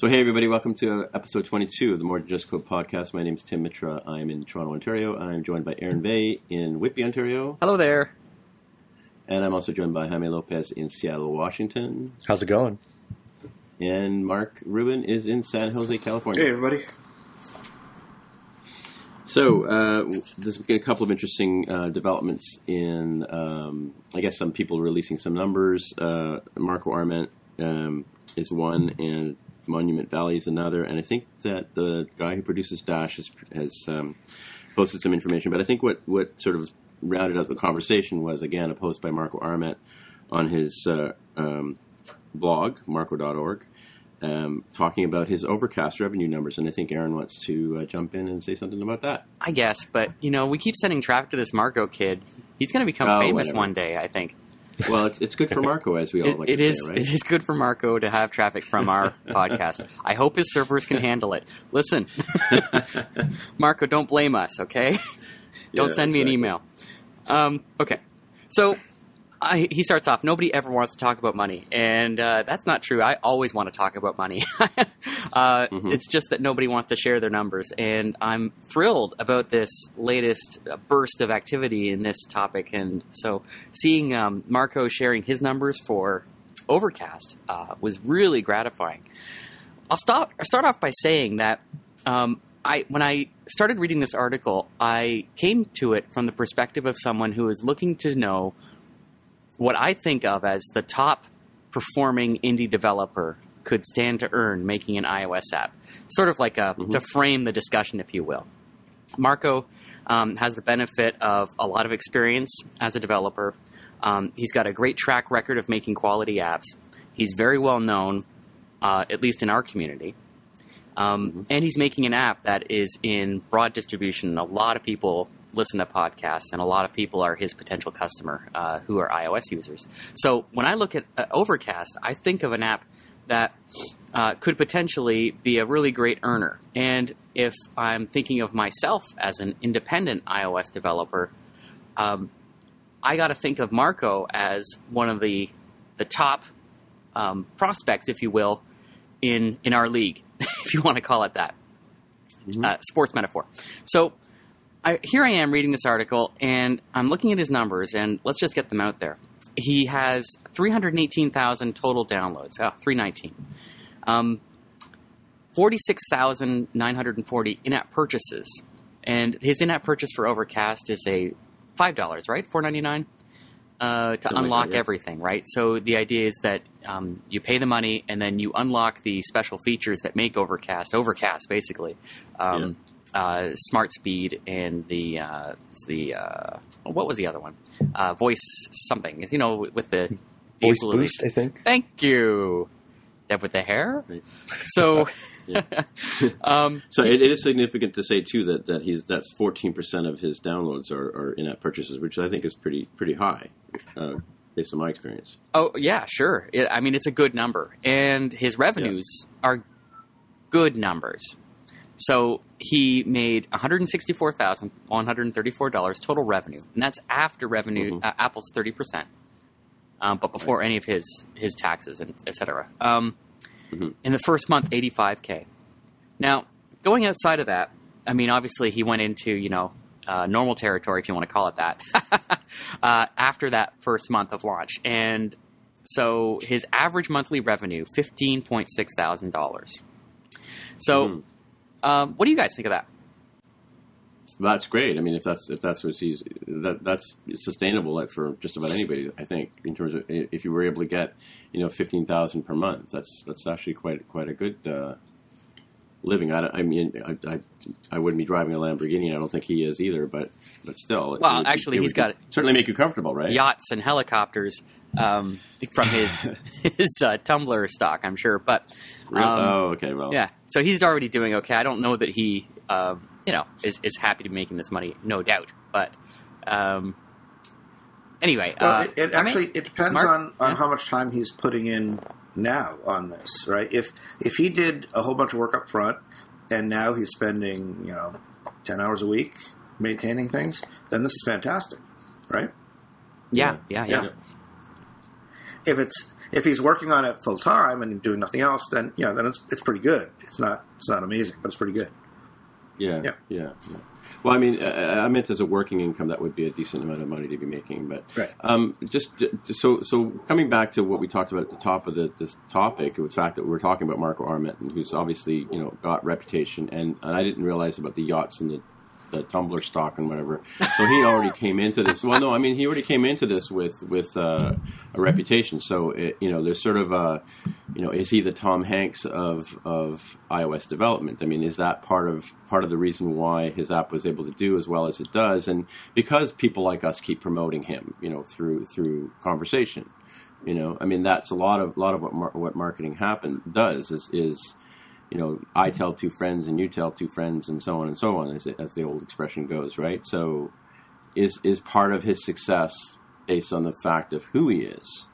So, hey, everybody, welcome to episode 22 of the More Than Just Code podcast. My name is Tim Mitra. I'm in Toronto, Ontario. I'm joined by Aaron Bay in Whitby, Ontario. Hello there. And I'm also joined by Jaime Lopez in Seattle, Washington. How's it going? And Mark Rubin is in San Jose, California. Hey, everybody. So, uh, there's been a couple of interesting uh, developments in, um, I guess, some people releasing some numbers. Uh, Marco Arment um, is one, and Monument Valley is another. And I think that the guy who produces Dash has, has um, posted some information. But I think what, what sort of rounded out the conversation was, again, a post by Marco Arment on his uh, um, blog, marco.org. Um, talking about his overcast revenue numbers, and I think Aaron wants to uh, jump in and say something about that. I guess, but you know, we keep sending traffic to this Marco kid. He's going to become Oh, famous whatever. one day, I think. Well, it's, it's good for Marco, as we all It, like it to is. say, right? It is good for Marco to have traffic from our podcast. I hope his servers can handle it. Listen, Marco, don't blame us, okay? don't Yeah, send me an email. Um, okay, so I, he starts off. Nobody ever wants to talk about money, and uh, that's not true. I always want to talk about money. uh, Mm-hmm. It's just that nobody wants to share their numbers, and I'm thrilled about this latest uh, burst of activity in this topic. And so, seeing um, Marco sharing his numbers for Overcast uh, was really gratifying. I'll start start off by saying that um, I when I started reading this article, I came to it from the perspective of someone who is looking to know what I think of as the top performing indie developer could stand to earn making an iOS app. Sort of like a to frame the discussion, if you will. Marco um, has the benefit of a lot of experience as a developer. Um, he's got a great track record of making quality apps. He's very well known, uh, at least in our community. Um, And he's making an app that is in broad distribution. A lot of people listen to podcasts, and a lot of people are his potential customer uh, who are iOS users. So when I look at uh, Overcast, I think of an app that uh, could potentially be a really great earner. And if I'm thinking of myself as an independent iOS developer, um, I got to think of Marco as one of the the top um, prospects, if you will, in in our league, if you want to call it that. Uh, sports metaphor. So I, here I am reading this article, and I'm looking at his numbers, and let's just get them out there. He has 318,000 total downloads. Oh, 319. Um, 46,940 in-app purchases, and his in-app purchase for Overcast is a five dollars, right? Four ninety nine uh, to Something like unlock that, yeah. everything, right? So the idea is that um, you pay the money and then you unlock the special features that make Overcast Overcast, basically. Um, uh, smart speed and the uh, the uh, what was the other one? Uh, voice something. You know, with the Voice Ability. boost, I think. Thank you. Deb with the hair. So, um, So it, it is significant to say too that, that he's that's fourteen percent of his downloads are, are in-app purchases, which I think is pretty pretty high, uh, based on my experience. oh yeah, sure. It, I mean, it's a good number, and his revenues are good numbers. So he made one hundred sixty-four thousand one hundred thirty-four dollars total revenue, and that's after revenue. Mhm. Uh, Apple's thirty percent, um, but before any of his his taxes and et cetera. Um, Mhm. In the first month, eighty-five k. Now, going outside of that, I mean, obviously he went into you know uh, normal territory, if you want to call it that, uh, after that first month of launch, and so his average monthly revenue fifteen point six thousand dollars. So, Mhm. Um, what do you guys think of that? That's great. I mean, if that's if that's what he's that that's sustainable like, for just about anybody. I think in terms of if you were able to get you know fifteen thousand per month, that's that's actually quite quite a good uh, living. I, I mean, I, I I wouldn't be driving a Lamborghini. and I don't think he is either. But but still, Well, would- actually, he's got- certainly make you comfortable, right? Yachts and helicopters um, from his his uh, Tumblr stock, I'm sure. But um, oh, okay. Well, yeah, so he's already doing okay. I don't know that he, um, you know, is is happy to be making this money, no doubt. But um, anyway, Well, uh, it, it I mean, actually it depends Mark? on, on Yeah. how much time he's putting in now on this, right? If if he did a whole bunch of work up front and now he's spending you know ten hours a week maintaining things, then this is fantastic, right? yeah, yeah, yeah, Yeah. If it's if he's working on it full time and doing nothing else, then you know then it's it's pretty good. It's not it's not amazing, but it's pretty good. Yeah, Yeah. yeah, yeah. Well, I mean, I meant as a working income, that would be a decent amount of money to be making. But Right. um, just just so so coming back to what we talked about at the top of the, this topic, the fact that we were talking about Marco Arment, and who's obviously you know got reputation, and, and I didn't realize about the yachts and the the Tumblr stock and whatever. So he already came into this. Well, no, I mean he already came into this with with uh, a reputation. So it, you know, there's sort of a, you know, is he the Tom Hanks of of iOS development? I mean, is that part of part of the reason why his app was able to do as well as it does? And because people like us keep promoting him, you know, through through conversation. You know, I mean, that's a lot of a lot of what mar- what marketing happen does is is you know, I tell two friends and you tell two friends and so on and so on, as, as the old expression goes, right? So, is is part of his success based on the fact of who he is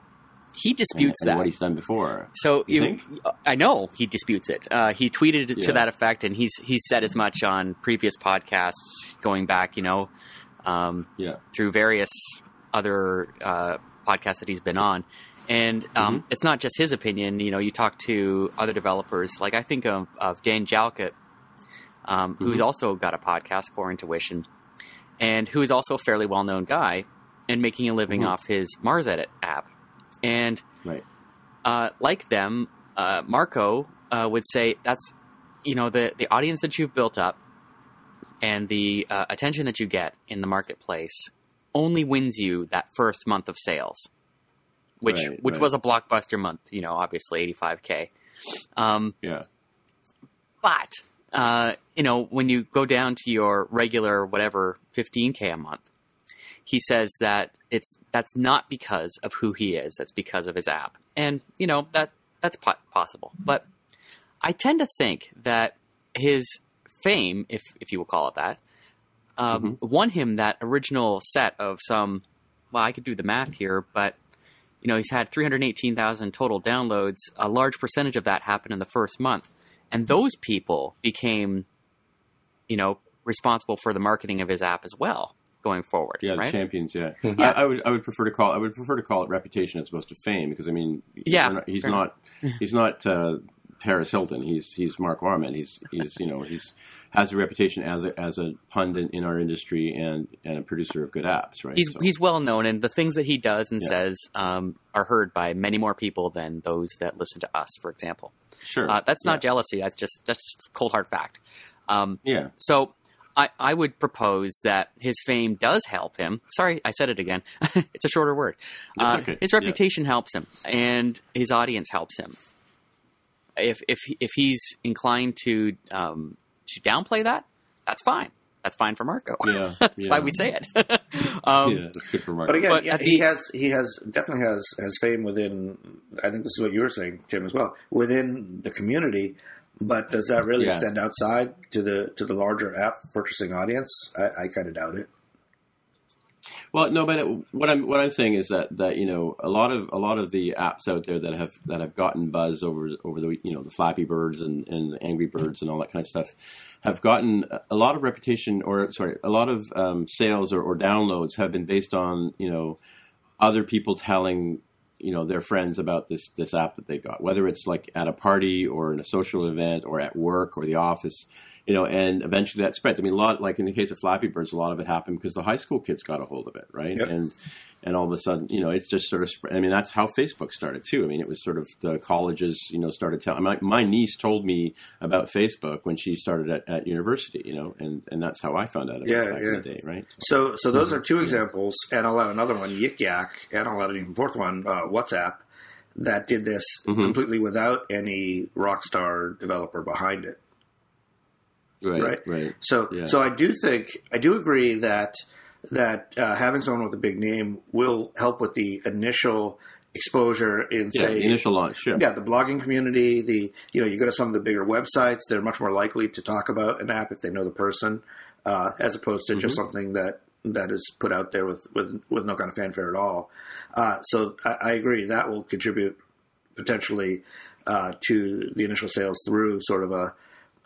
he disputes and that. what he's done before? So You? I know he disputes it. Uh, he tweeted to that effect, and he's he's said as much on previous podcasts going back, you know, um, Yeah, through various other uh, podcasts that he's been on. And um, Mm-hmm. it's not just his opinion. You know, you talk to other developers. Like I think of, of Dan Jalkut, um, who's Mm-hmm. also got a podcast, Core Intuition, and who is also a fairly well known guy and making a living Mhm. off his Mars Edit app. And right. uh, like them, uh, Marco uh, would say that's you know the the audience that you've built up and the uh, attention that you get in the marketplace only wins you that first month of sales, which Right, which right. was a blockbuster month. You know, obviously eighty five k. Um, Yeah, but uh, you know when you go down to your regular whatever fifteen k a month, he says that it's that's not because of who he is. That's because of his app, and you know that that's po- possible. But I tend to think that his fame, if if you will call it that, um, won him that original set of some. Well, I could do the math here, but you know he's had 318,000 total downloads. A large percentage of that happened in the first month, and those people became, you know, responsible for the marketing of his app as well going forward. yeah, right? the champions. Yeah, Yeah. I, I would I would prefer to call I would prefer to call it reputation as opposed to fame because I mean, Yeah, we're not- he's not he's not uh, Paris Hilton. He's he's Mark Arment. He's he's you know he's has a reputation as a as a pundit in our industry and and a producer of good apps. Right. He's So- he's well known, and the things that he does and Yeah. says um, are heard by many more people than those that listen to us, for example. sure. Uh, that's not Yeah. jealousy. That's just that's cold hard fact. Um, Yeah. so I, I would propose that his fame does help him. Sorry, I said it again. it's a shorter word. Uh, okay. His Yeah. reputation helps him, and his audience helps him. If if if he's inclined to um, to downplay that, that's fine. that's fine for Marco. Yeah, that's yeah. why we say it. um, yeah, that's good for Marco. But again, But yeah, at he the- has he has definitely has has fame within. I think this is what you were saying, Tim, as well within the community. But does that really Yeah. extend outside to the to the larger app purchasing audience? I, I kind of doubt it. Well, no, but it, what I'm what I'm saying is that that you know a lot of a lot of the apps out there that have that have gotten buzz over over the you know the Flappy Birds and and the Angry Birds and all that kind of stuff have gotten a lot of reputation or sorry a lot of um, sales or, or downloads have been based on you know other people telling you know their friends about this this app that they got whether it's like at a party or in a social event or at work or the office you know and eventually that spreads. I mean a lot like in the case of flappy birds a lot of it happened because the high school kids got a hold of it right? Yep. and and all of a sudden you know it's just sort of spread. I mean that's how facebook started too. I mean it was sort of the colleges you know started telling my, my niece told me about facebook when she started at, at university you know and and that's how i found out about Yeah, it back yeah. in the day right? So so those are two examples, and I'll add another one, Yik Yak, and I'll add an even fourth one, uh, WhatsApp, that did this completely without any Rockstar developer behind it. Right right? right So, Yeah. so I do think I do agree that that uh, having someone with a big name will help with the initial exposure in yeah say the initial launch sure yeah the blogging community. The you know you go to some of the bigger websites, they're much more likely to talk about an app if they know the person, uh, as opposed to just something that that is put out there with with with no kind of fanfare at all. Uh, so I, I agree that will contribute potentially uh, to the initial sales through sort of a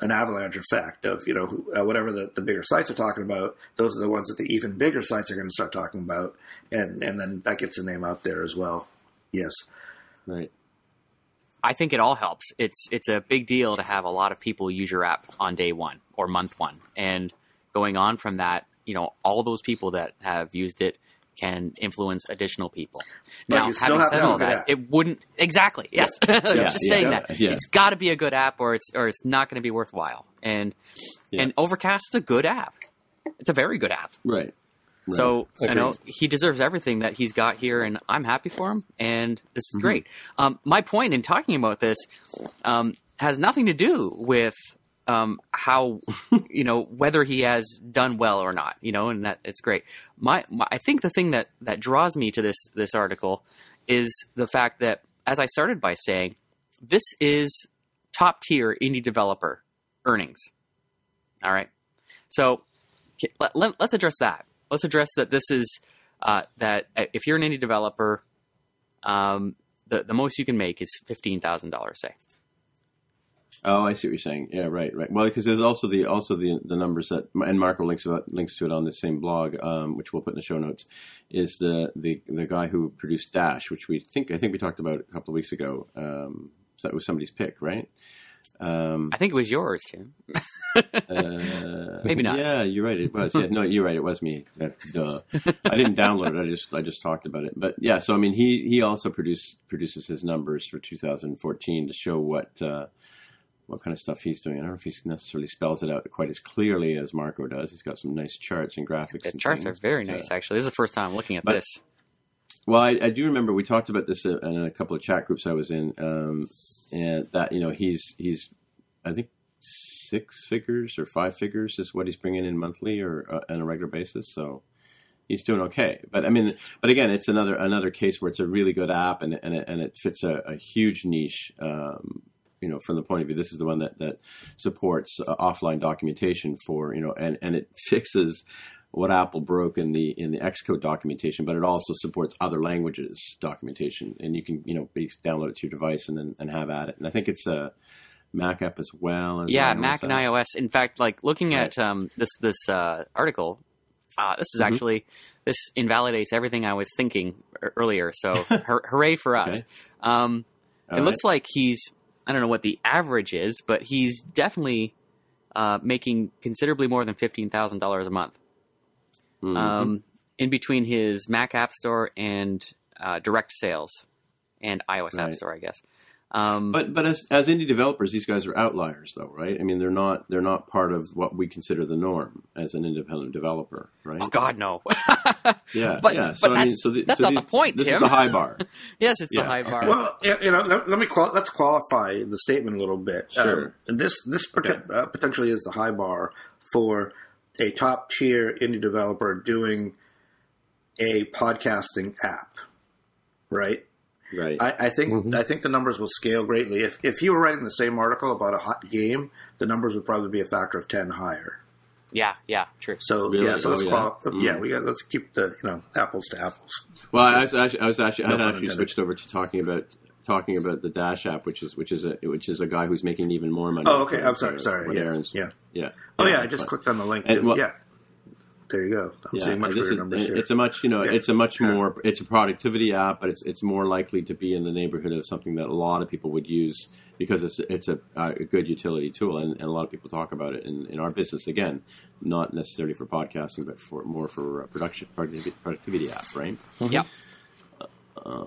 an avalanche effect of you know uh, whatever the, the bigger sites are talking about. Those are the ones that the even bigger sites are going to start talking about, and and then that gets a name out there as well. Yes. right I think it all helps. It's it's a big deal to have a lot of people use your app on day one or month one, and going on from that, you know, all those people that have used it can influence additional people. But now, you still having have said all that, app. it wouldn't exactly. Yes, just Yeah, saying yeah, that yeah. it's got to be a good app, or it's or it's not going to be worthwhile. And Yeah. and Overcast is a good app. It's a very good app. right So I know he deserves everything that he's got here, and I'm happy for him. And this Mm-hmm. is great. Um, my point in talking about this um, has nothing to do with um, how you know whether he has done well or not. You know, and that it's great. My, my I think the thing that that draws me to this this article is the fact that, as I started by saying, this is top tier indie developer earnings. All right, so let, let, us address that. Let's address that this is uh, that uh, if you're an indie developer, um, the the most you can make is fifteen thousand dollars. Say, Oh, I see what you're saying. Yeah, right, right. Well, because there's also the also the the numbers that and Marco links about, links to it on the same blog, um, which we'll put in the show notes. Is the the the guy who produced Dash, which we think I think we talked about a couple of weeks ago. Um, so that was somebody's pick, right? Um, I think it was yours, Tim. uh, Maybe not. Yeah, you're right. It was. Yeah, no, you're right. It was me. Uh, Duh. I didn't download it. I just I just talked about it. But yeah, so I mean, he he also produce, produces his numbers for 2014 to show what uh, what kind of stuff he's doing. I don't know if he necessarily spells it out quite as clearly as Marco does. He's got some nice charts and graphics. The and charts are very but, uh, nice, actually. This is the first time looking at but- this. well, I, I do remember we talked about this in a couple of chat groups I was in, um, and that you know he's he's I think six figures or five figures is what he's bringing in monthly or uh, on a regular basis. So he's doing okay. But I mean, but again, it's another another case where it's a really good app and and it, and it fits a, a huge niche. Um, you know, from the point of view, this is the one that that supports uh, offline documentation for you know, and and it fixes what Apple broke in the in the Xcode documentation, but it also supports other languages documentation, and you can you know download it to your device and then and have at it. And I think it's a Mac app as well. As Yeah, Mac and iOS. In fact, like looking Right. at um, this this uh, article, uh, this is Mhm. actually this invalidates everything I was thinking earlier. So hur- hooray for us! Okay. Um, it right. looks like he's I don't know what the average is, but he's definitely uh, making considerably more than fifteen thousand dollars a month. Mhm. Um, in between his Mac App Store and uh, direct sales and iOS App Store, I guess. Um, But but as as indie developers, these guys are outliers, though, right? I mean, they're not they're not part of what we consider the norm as an independent developer, right? oh God, no! Yeah, but- yeah. but So I mean, that's- so the, that's so not these- the point, This Tim. is the high bar. yes, it's Yeah. the high bar. Well, you know, let, let me qual- let's qualify the statement a little bit. Sure. Um, this this pot- uh, potentially is the high bar for a top tier indie developer doing a podcasting app, right? Right. I, I think I think the numbers will scale greatly. If if you were writing the same article about a hot game, the numbers would probably be a factor of ten higher. Yeah, yeah, true. So Really? yeah, so let's Oh, yeah. qual- Mm. yeah, we got let's keep the you know apples to apples. Well, I was actually, I was actually, I had actually intended. switched over to talking about talking about the Dash app, which is which is a which is a guy who's making even more money. Oh, okay. I'm sorry. Sorry. what Yeah. Aaron's- yeah. yeah. Oh yeah, I just fine. clicked on the link. And, well- yeah. There you go. I'm Yeah, seeing much this bigger is- numbers here. It's a much, you know, Yeah. it's a much Yeah. more, it's a productivity app, but it's it's more likely to be in the neighborhood of something that a lot of people would use because it's it's a, a good utility tool, and, and a lot of people talk about it in, in our business. Again, not necessarily for podcasting, but for more for uh, production productivity, productivity app, right? Yeah.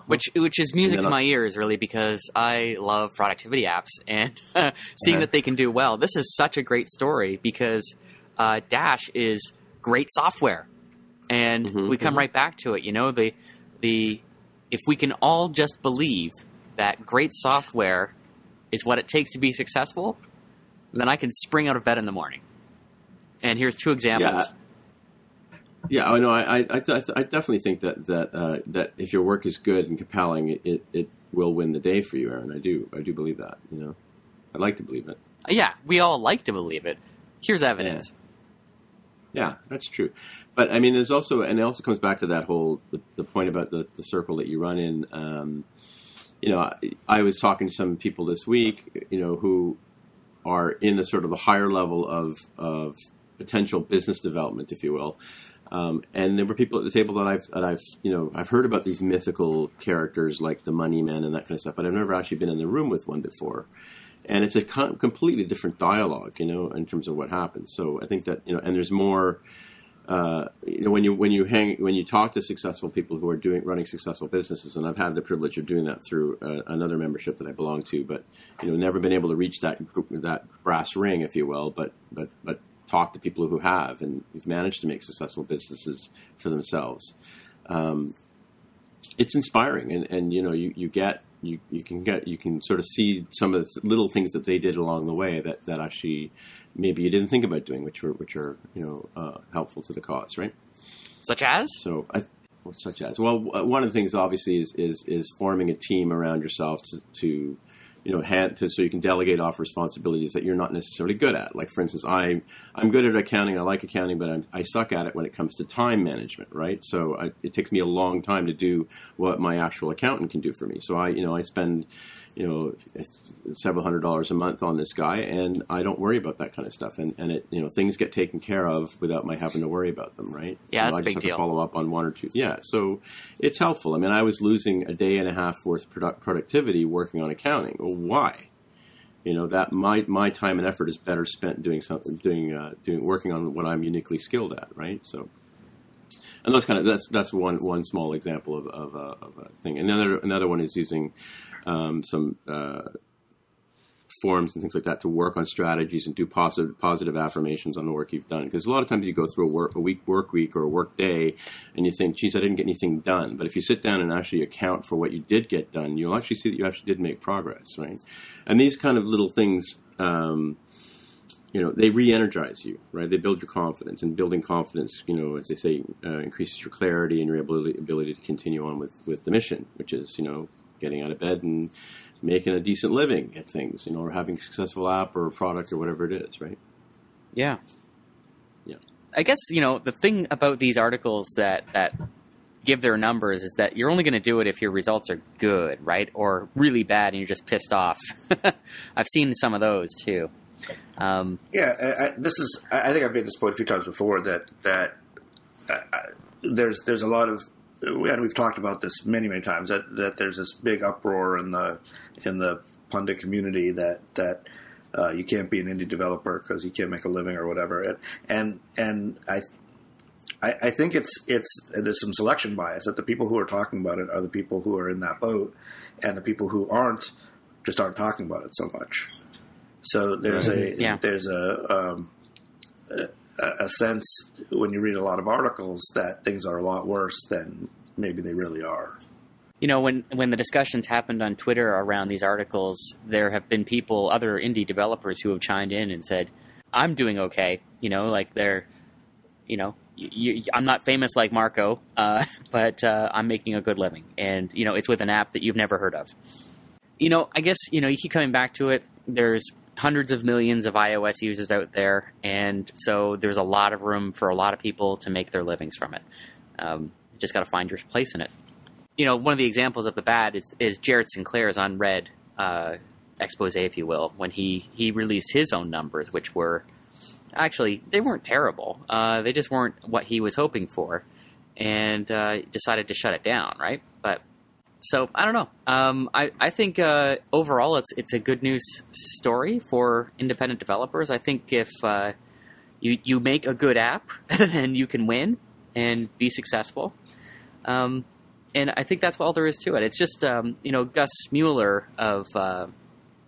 which which is music to my ears, really, because I love productivity apps and seeing Uh-huh. that they can do well. This is such a great story because uh, Dash is great software, and Mm-hmm, we come right back to it. You know, the the if we can all just believe that great software is what it takes to be successful, then I can spring out of bed in the morning. And here's two examples. Yeah, I know. I, I, I, I definitely think that that uh, that if your work is good and compelling, it, it, it will win the day for you, Aaron. I do. I do believe that. You know, I'd like to believe it. yeah, we all like to believe it. Here's evidence. Yeah, that's true. But I mean, there's also, and it also comes back to that whole the, the point about the, the circle that you run in. Um, you know, I, I was talking to some people this week, you know, who are in the sort of the higher level of of potential business development, if you will. Um, and there were people at the table that I've that I've you know I've heard about these mythical characters like the Money Men and that kind of stuff, but I've never actually been in the room with one before. And it's a com- completely different dialogue, you know, in terms of what happens. So I think that you know, and there's more uh, you know, when you when you hang when you talk to successful people who are doing running successful businesses, and I've had the privilege of doing that through uh, another membership that I belong to, but you know, never been able to reach that that brass ring, if you will, but but but talk to people who have and who've managed to make successful businesses for themselves. Um, it's inspiring, and, and you know, you, you get you, you can get you can sort of see some of the little things that they did along the way that, that actually maybe you didn't think about doing, which were which are you know uh, helpful to the cause, right? Such as? So, I, well, such as well, one of the things obviously is is, is forming a team around yourself to, to you know hand to so you can delegate off responsibilities that you're not necessarily good at. Like for instance, I I'm good at accounting. I like accounting, but I'm, I suck at it when it comes to time management. Right, so I, it takes me a long time to do what my actual accountant can do for me. So I you know I spend you know several hundred dollars a month on this guy, and I don't worry about that kind of stuff. And and it you know things get taken care of without my having to worry about them. Right? Yeah, You know, that's a I big just have deal. To follow up on one or two. Yeah, so it's helpful. I mean, I was losing a day and a half worth of product productivity working on accounting. Well, why? You know that my my time and effort is better spent doing something, doing uh, doing working on what I'm uniquely skilled at. Right. So, and those kind of that's that's one one small example of of, a of a thing. Another another one is using um, some. Uh, and things like that to work on strategies and do positive positive affirmations on the work you've done. Because a lot of times you go through a work a week work week or a work day and you think, geez, I didn't get anything done. But if you sit down and actually account for what you did get done, you'll actually see that you actually did make progress, right? And these kind of little things um, you know, they re-energize you, right? They build your confidence, and building confidence, you know, as they say, uh, increases your clarity and your ability, ability to continue on with, with the mission, which is, you know, getting out of bed and making a decent living at things, you know, or having a successful app or a product or whatever it is, right? Yeah. Yeah. I guess, you know, the thing about these articles that, that give their numbers is that you're only going to do it if your results are good, right? Or really bad and you're just pissed off. I've seen some of those too. Um, Yeah, I, I, this is. I I think I've made this point a few times before that that uh, uh, there's there's a lot of and we've talked about this many many times that that there's this big uproar in the in the pundit community that that uh, you can't be an indie developer because you can't make a living or whatever. And and, and I. I, I think it's it's there's some selection bias that the people who are talking about it are the people who are in that boat, and the people who aren't just aren't talking about it so much. So there's a Yeah. there's a, um, a a sense when you read a lot of articles that things are a lot worse than maybe they really are. you know, when, when the discussions happened on Twitter around these articles, there have been people, other indie developers who have chimed in and said, I'm doing okay. You know, like they're, you know, you, you, I'm not famous like Marco, uh, but uh, I'm making a good living, and you know, it's with an app that you've never heard of. You know, I guess you know you keep coming back to it. There's hundreds of millions of iOS users out there, and so there's a lot of room for a lot of people to make their livings from it. Um, you just got to find your place in it. You know, one of the examples of the bad is, is Jared Sinclair's Unread uh, expose, if you will, when he he released his own numbers, which were actually they weren't terrible. Uh, they just weren't what he was hoping for, and uh, decided to shut it down. Right, but so I don't know. Um, I I think uh, overall it's it's a good news story for independent developers. I think if uh, you you make a good app, then you can win and be successful. Um, and I think that's all there is to it. It's just um, you know Gus Mueller of uh,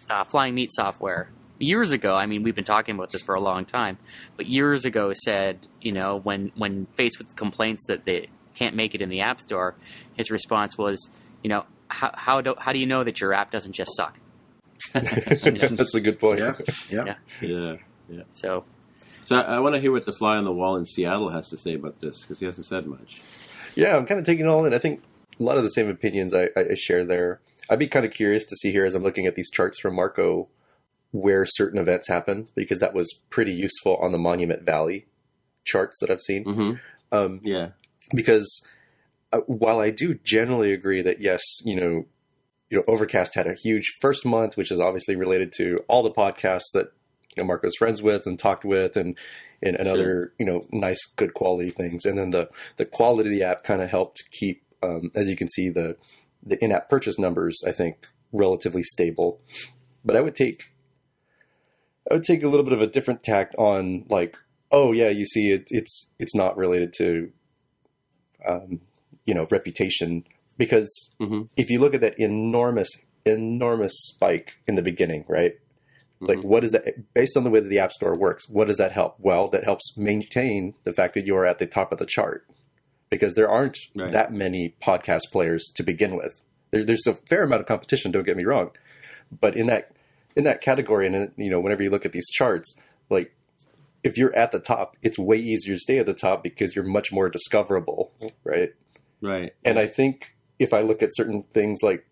uh, Flying Meat Software years ago. I mean, we've been talking about this for a long time, but years ago said you know when when faced with complaints that they can't make it in the App Store, his response was you know how how do how do you know that your app doesn't just suck? That's a good point. Yeah, yeah. Yeah. Yeah, yeah. So So I, I want to hear what the fly on the wall in Seattle has to say about this because he hasn't said much. Yeah, I'm kind of taking it all in. I think a lot of the same opinions I, I share there. I'd be kind of curious to see here as I'm looking at these charts from Marco where certain events happen because that was pretty useful on the Monument Valley charts that I've seen. Mm-hmm. Um, Yeah, because while I do generally agree that yes, you know, you know, Overcast had a huge first month, which is obviously related to all the podcasts that you know Marco's friends with and talked with, and and, and Sure. other you know nice, good quality things. And then the the quality of the app kind of helped keep, um, as you can see, the the in-app purchase numbers I think relatively stable. But I would take I would take a little bit of a different tact on like, oh yeah, you see, it, it's it's not related to um, you know reputation. Because Mhm. if you look at that enormous enormous spike in the beginning right? Like Mhm. what is that based on the way that the app store works what does that help? Well that helps maintain the fact that you are at the top of the chart. Because there aren't Right. that many podcast players to begin with. There, there's a fair amount of competition don't get me wrong. But in that in that category and you know whenever you look at these charts like if you're at the top it's way easier to stay at the top because you're much more discoverable right right. and I think if I look at certain things like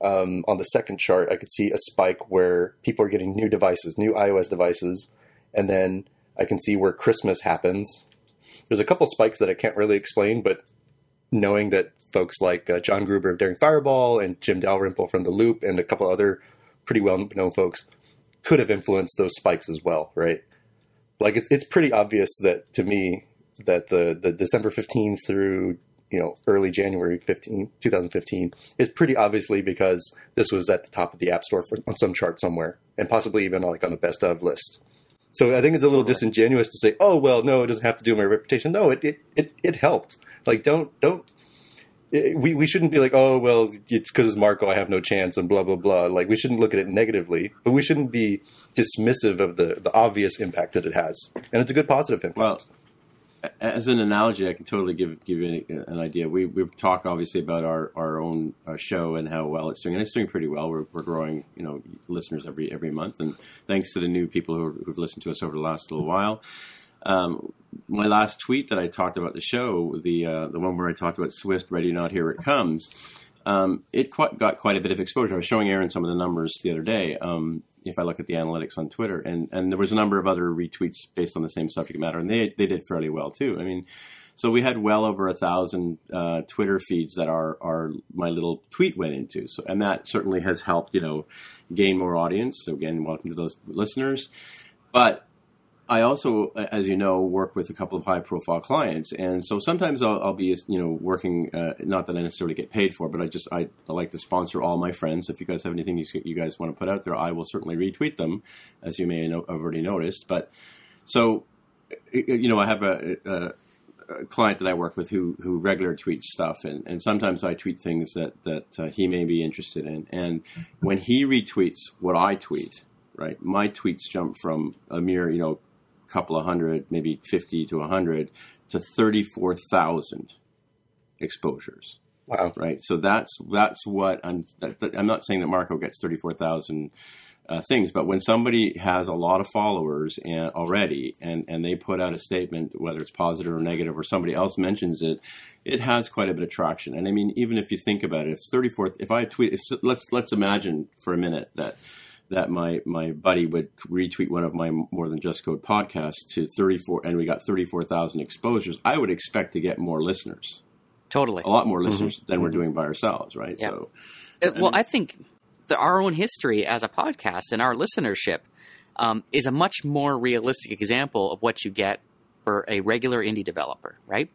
um, on the second chart, I could see a spike where people are getting new devices, new iOS devices, and then I can see where Christmas happens. There's a couple spikes that I can't really explain, but knowing that folks like uh, John Gruber of Daring Fireball and Jim Dalrymple from The Loop and a couple other pretty well known folks could have influenced those spikes as well, right? Like it's it's pretty obvious that to me that the the December 15th through you know early January 15 2015 is pretty obviously because this was at the top of the App Store for, on some chart somewhere and possibly even like on the best of list. So I think it's a little disingenuous to say, "Oh well, no, it doesn't have to do with my reputation." No, it it it, it helped. Like don't don't it- we we shouldn't be like, "Oh well, it's because it's Marco, I have no chance," and blah blah blah. Like we shouldn't look at it negatively, but we shouldn't be dismissive of the the obvious impact that it has, and it's a good positive impact. Well, as an analogy, I can totally give give you an, an idea. We we talk obviously about our our own uh, show and how well it's doing, and it's doing pretty well. We're, we're growing, you know, listeners every every month, and thanks to the new people who who've listened to us over the last little while. Um, my last tweet that I talked about the show, the uh, the one where I talked about Swift, Ready Not Here It Comes. Um, it quite, got quite a bit of exposure. I was showing Aaron some of the numbers the other day. Um, if I look at the analytics on Twitter, and, and there was a number of other retweets based on the same subject matter, and they they did fairly well too. I mean, so we had well over a thousand uh, Twitter feeds that our our my little tweet went into. So and that certainly has helped you know gain more audience. So again, welcome to those listeners. But I also, as you know, work with a couple of high-profile clients, and so sometimes I'll, I'll be, you know, working. Uh, not that I necessarily get paid for, but I just I, I like to sponsor all my friends. If you guys have anything you, you guys want to put out there, I will certainly retweet them, as you may have already noticed. But so, you know, I have a, a, a client that I work with who who regular tweets stuff, and, and sometimes I tweet things that that uh, he may be interested in, and when he retweets what I tweet, right, my tweets jump from a mere, you know couple of hundred, maybe 50 to 100, to 34,000 exposures. Wow. Right. So that's that's what I'm. That, I'm not saying that Marco gets thirty four thousand uh, things, but when somebody has a lot of followers and already, and and they put out a statement, whether it's positive or negative, or somebody else mentions it, it has quite a bit of traction. And I mean, even if you think about it, if thirty four, if I tweet, if let's let's imagine for a minute that that my my buddy would retweet one of my more than just code podcasts to 34 and we got 34,000 exposures I would expect to get more listeners Totally. a lot more listeners than we're doing by ourselves right Yeah. so Uh, well, I think the, our own history as a podcast and our listenership um, is a much more realistic example of what you get for a regular indie developer, right?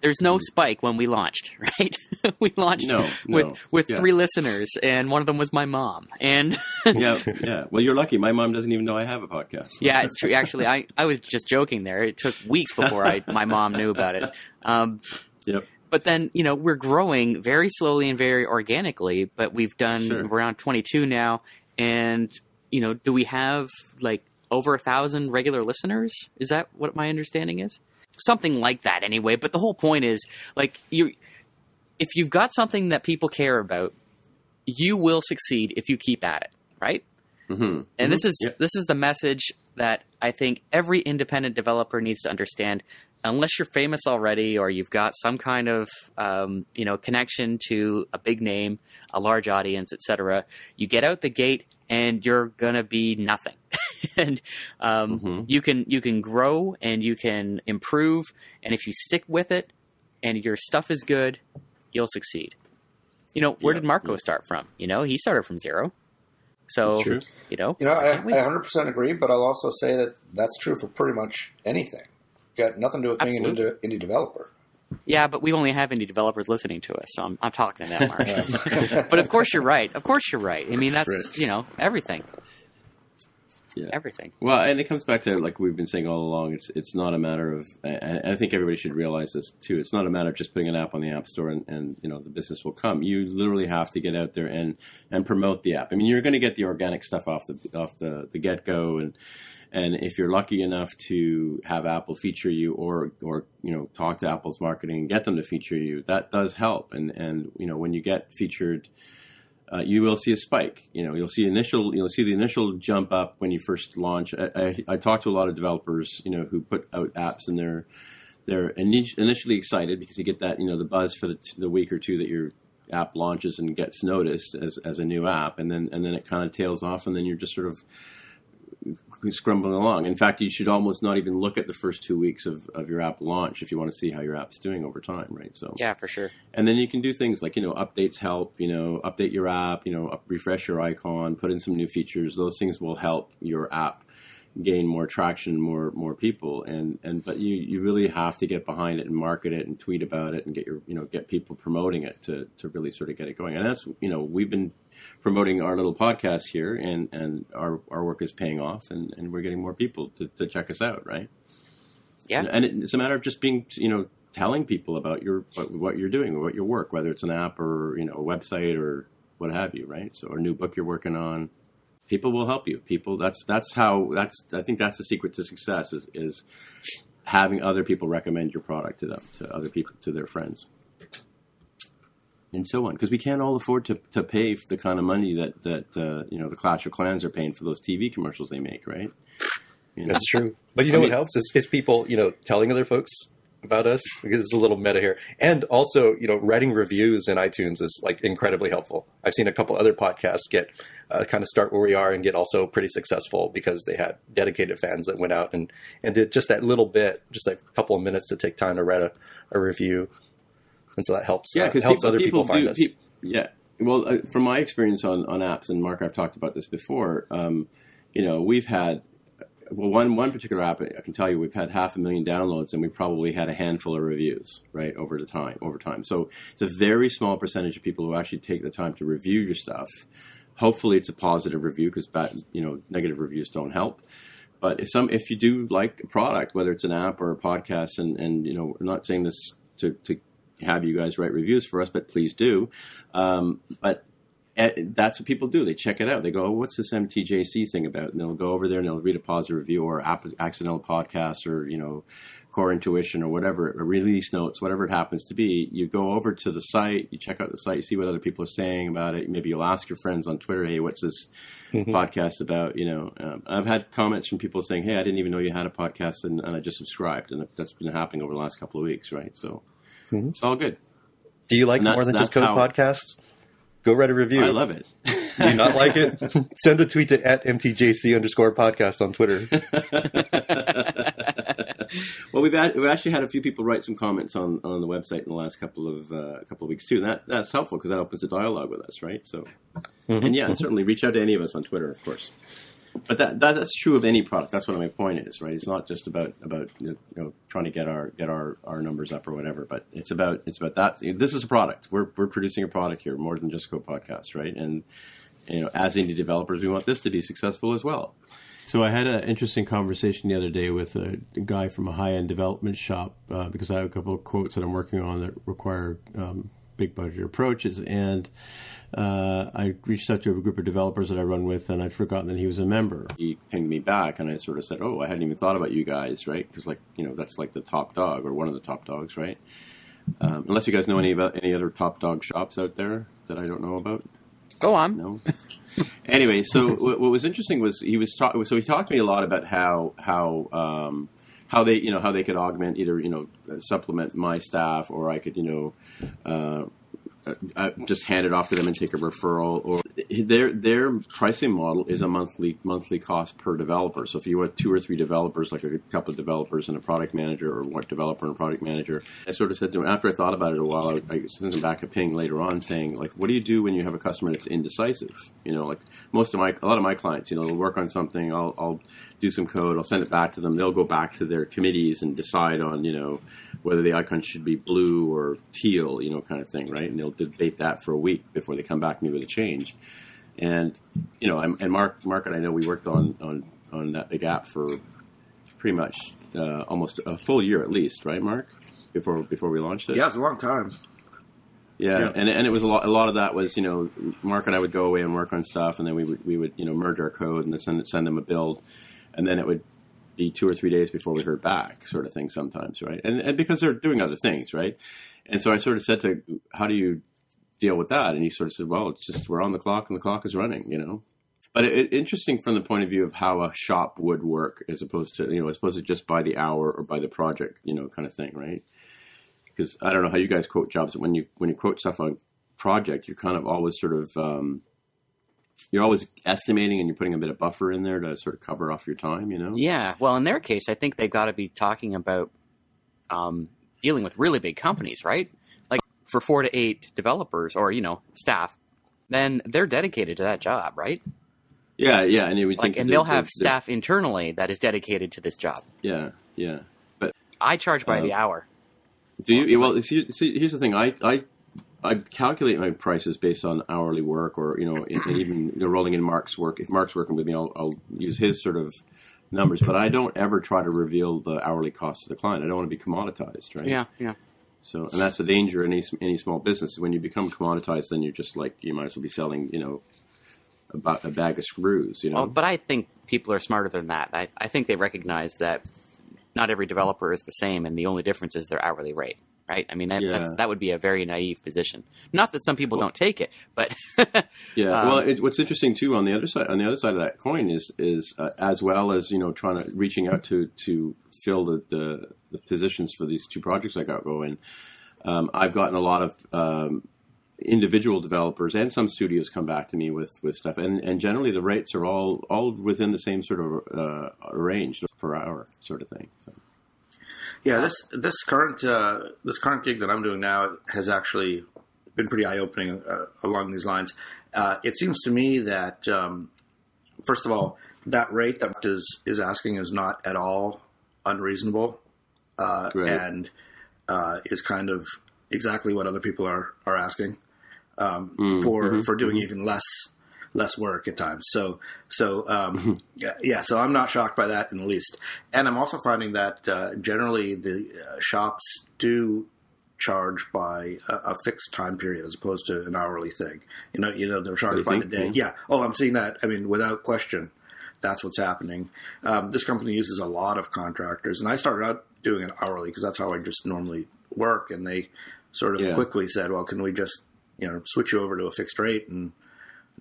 There's no spike when we launched, right? we launched No, with no. with Yeah. three listeners, and one of them was my mom. And yeah yeah well you're lucky my mom doesn't even know I have a podcast yeah, it's true. Actually, I, I was just joking there. It took weeks before I my mom knew about it. Um, yep but then you know we're growing very slowly and very organically but we've done Sure. around 22 now and you know do we have like over a thousand regular listeners is that what my understanding is something like that anyway but the whole point is like you if you've got something that people care about you will succeed if you keep at it right hmm and this is Yeah. this is the message that I think every independent developer needs to understand. Unless you're famous already, or you've got some kind of um, you know connection to a big name, a large audience, etc., you get out the gate and you're gonna be nothing. and um, Mhm. you can you can grow and you can improve, and if you stick with it and your stuff is good, you'll succeed. You know, where Yeah, did Marco yeah. start from? You know, he started from zero. So true. you know, You know, I, I 100% agree, but I'll also say that that's true for pretty much anything. Got nothing to do with being an indie, indie developer. Yeah, but we only have indie developers listening to us, so I'm, I'm talking to them, Mark. but of course you're right. Of course you're right. I mean, that's Right. you know everything, Yeah. everything. Well, and it comes back to like we've been saying all along. It's it's not a matter of, and I think everybody should realize this too. It's not a matter of just putting an app on the app store and, and you know the business will come. You literally have to get out there and and promote the app. I mean, you're going to get the organic stuff off the off the the get go, and and if you're lucky enough to have Apple feature you or or you know talk to Apple's marketing and get them to feature you, that does help. And and you know when you get featured uh, you will see a spike. You know, you'll see initial, you'll see the initial jump up when you first launch. I, I, I talked to a lot of developers, you know, who put out apps and they're they're initially excited because you get that, you know, the buzz for the, the week or two that your app launches and gets noticed as, as a new app, and then and then it kind of tails off, and then you're just sort of scrumbling along. In fact, you should almost not even look at the first two weeks of, of your app launch if you want to see how your app's doing over time, right? So Yeah, for sure. and then you can do things like you know updates help you know update your app you know up, refresh your icon put in some new features those things will help your app gain more traction more more people and and but you you really have to get behind it and market it and tweet about it and get your you know get people promoting it to to really sort of get it going and that's you know we've been promoting our little podcast here and and our our work is paying off and and we're getting more people to, to check us out right Yeah. and it, it's a matter of just being, you know, telling people about your what, what you're doing, what your work, whether it's an app or you know a website or what have you, right? So, or a new book you're working on. People will help you. People, that's that's how that's I think that's the secret to success is is having other people recommend your product to them, to other people, to their friends, and so on. Because we can't all afford to, to pay for the kind of money that that uh, you know the Clash of Clans are paying for those TV commercials they make, right? You know? That's true. But you know I what helps is, is people, you know, telling other folks about us because it's a little meta here. And also, you know, writing reviews in iTunes is like incredibly helpful. I've seen a couple other podcasts get uh, kind of start where we are and get also pretty successful because they had dedicated fans that went out and, and did just that little bit, just like a couple of minutes to take time to write a, a review. And so that helps, yeah, uh, because helps other people, find do, us. peop- yeah, well, uh, from my experience on, on apps, and Mark, I've talked about this before. Um, you know, we've had well one one particular app. I can tell you, we've had half a million downloads, and we probably had a handful of reviews, right, over the time, over time. So it's a very small percentage of people who actually take the time to review your stuff. Hopefully, it's a positive review because bad, you know, negative reviews don't help. But if some, if you do like a product, whether it's an app or a podcast, and and you know, we're not saying this to to have you guys write reviews for us, but please do. Um, but eh, that's what people do. They check it out. They go, oh, "What's this MTJC thing about?" And they'll go over there and they'll read a positive review or app, accidental podcast or you know Core Intuition or whatever, release notes, whatever it happens to be, you go over to the site, you check out the site, you see what other people are saying about it. Maybe you'll ask your friends on Twitter, "Hey, what's this Mm-hmm. podcast about?" You know, um, I've had comments from people saying, "Hey, I didn't even know you had a podcast, and, and I just subscribed," and that's been happening over the last couple of weeks, right? So Mm-hmm. it's all good. Do you like more than just code how- podcasts? Go write a review. I love it. Do you not like it? Send a tweet to at mtjc underscore podcast on Twitter. well, we've, had, we've actually had a few people write some comments on, on the website in the last couple of uh, couple of weeks too, and that that's helpful because that opens a dialogue with us, right? So, and yeah, certainly reach out to any of us on Twitter, of course. But that, that that's true of any product. That's what my point is, right? It's not just about about you know trying to get our get our, our numbers up or whatever, but it's about it's about that. This is a product. We're we're producing a product here, more than just Code Podcast, right? And you know, as indie developers, we want this to be successful as well. So I had an interesting conversation the other day with a guy from a high-end development shop uh, because I have a couple of quotes that I'm working on that require um, big budget approaches, and uh, I reached out to a group of developers that I run with, and I'd forgotten that he was a member. He pinged me back, and I sort of said, "Oh, I hadn't even thought about you guys, right? Because like you know, that's like the top dog or one of the top dogs, right? Um, unless you guys know any about any other top dog shops out there that I don't know about." Go on. No. anyway, so what, what was interesting was he was talking. So he talked to me a lot about how how um, how they you know how they could augment either you know supplement my staff or I could you know. Uh, Uh, uh, just hand it off to them and take a referral. Or their their pricing model is a monthly monthly cost per developer. So if you have two or three developers, like a couple of developers and a product manager, or one developer and a product manager, I sort of said to him after I thought about it a while, I, I sent him back a ping later on saying like, what do you do when you have a customer that's indecisive? You know, like most of my a lot of my clients, you know, they'll work on something, I'll, I'll do some code, I'll send it back to them, they'll go back to their committees and decide on you know whether the icon should be blue or teal, you know, kind of thing, right? And they'll debate that for a week before they come back to me with a change. And you know, I'm, and Mark, Mark and I know we worked on on on that big app for pretty much uh, almost a full year at least, right, Mark? Before before we launched it. Yeah, it's a long time. Yeah, Yeah. and and it was a lot. A lot of that was you know Mark and I would go away and work on stuff, and then we would we would you know merge our code and then send send them a build, and then it would be two or three days before we heard back, sort of thing. Sometimes, right? And and because they're doing other things, right? And so I sort of said to, how do you deal with that? And he sort of said, well, it's just we're on the clock and the clock is running, you know. But it, interesting from the point of view of how a shop would work, as opposed to you know, as opposed to just by the hour or by the project, you know, kind of thing, right? because I don't know how you guys quote jobs. When you when you quote stuff on project, you're kind of always sort of um, you're always estimating and you're putting a bit of buffer in there to sort of cover off your time. You know? Yeah. Well, in their case, I think they've got to be talking about um, dealing with really big companies, right? Like for four to eight developers or you know staff, then they're dedicated to that job, right? yeah, yeah. And you Like, think and they'll the- have staff internally that is dedicated to this job. Yeah, yeah. But I charge by Uh, the hour. do you? Well, see, see, here's the thing. I I. I calculate my prices based on hourly work, or you know, even you know, rolling in Mark's work. If Mark's working with me, I'll, I'll use his sort of numbers. But I don't ever try to reveal the hourly cost to the client. I don't want to be commoditized, right? Yeah, yeah. So, and that's the danger in any any small business. When you become commoditized, then you're just like you might as well be selling, you know, about a bag of screws. You know, Well, but I think people are smarter than that. I, I think they recognize that not every developer is the same, and the only difference is their hourly rate. Right? I mean, that, Yeah. that's, that would be a very naive position. Not that some people don't take it, but yeah. um, well, it, what's interesting too on the other side on the other side of that coin is is uh, as well as you know trying to reaching out to to fill the the, the positions for these two projects I got going. Um, I've gotten a lot of um, individual developers and some studios come back to me with, with stuff, and, and generally the rates are all all within the same sort of uh, range per hour, sort of thing. So. Yeah, this this current uh, this current gig that I'm doing now has actually been pretty eye opening uh, along these lines. Uh, it seems to me that um, first of all, that rate that is is asking is not at all unreasonable, uh, Right. and uh, is kind of exactly what other people are are asking um, Mm, for mm-hmm, for doing even less less work at times. So so um, yeah, yeah, so I'm not shocked by that in the least. And I'm also finding that uh, generally the uh, shops do charge by a, a fixed time period as opposed to an hourly thing. You know, you know they're charged by the day. Yeah. Yeah. Oh, I'm seeing that. I mean, without question. That's what's happening. Um, this company uses a lot of contractors, and I started out doing it hourly because that's how I just normally work. And they sort of Yeah. quickly said, "Well, can we just you know switch you over to a fixed rate and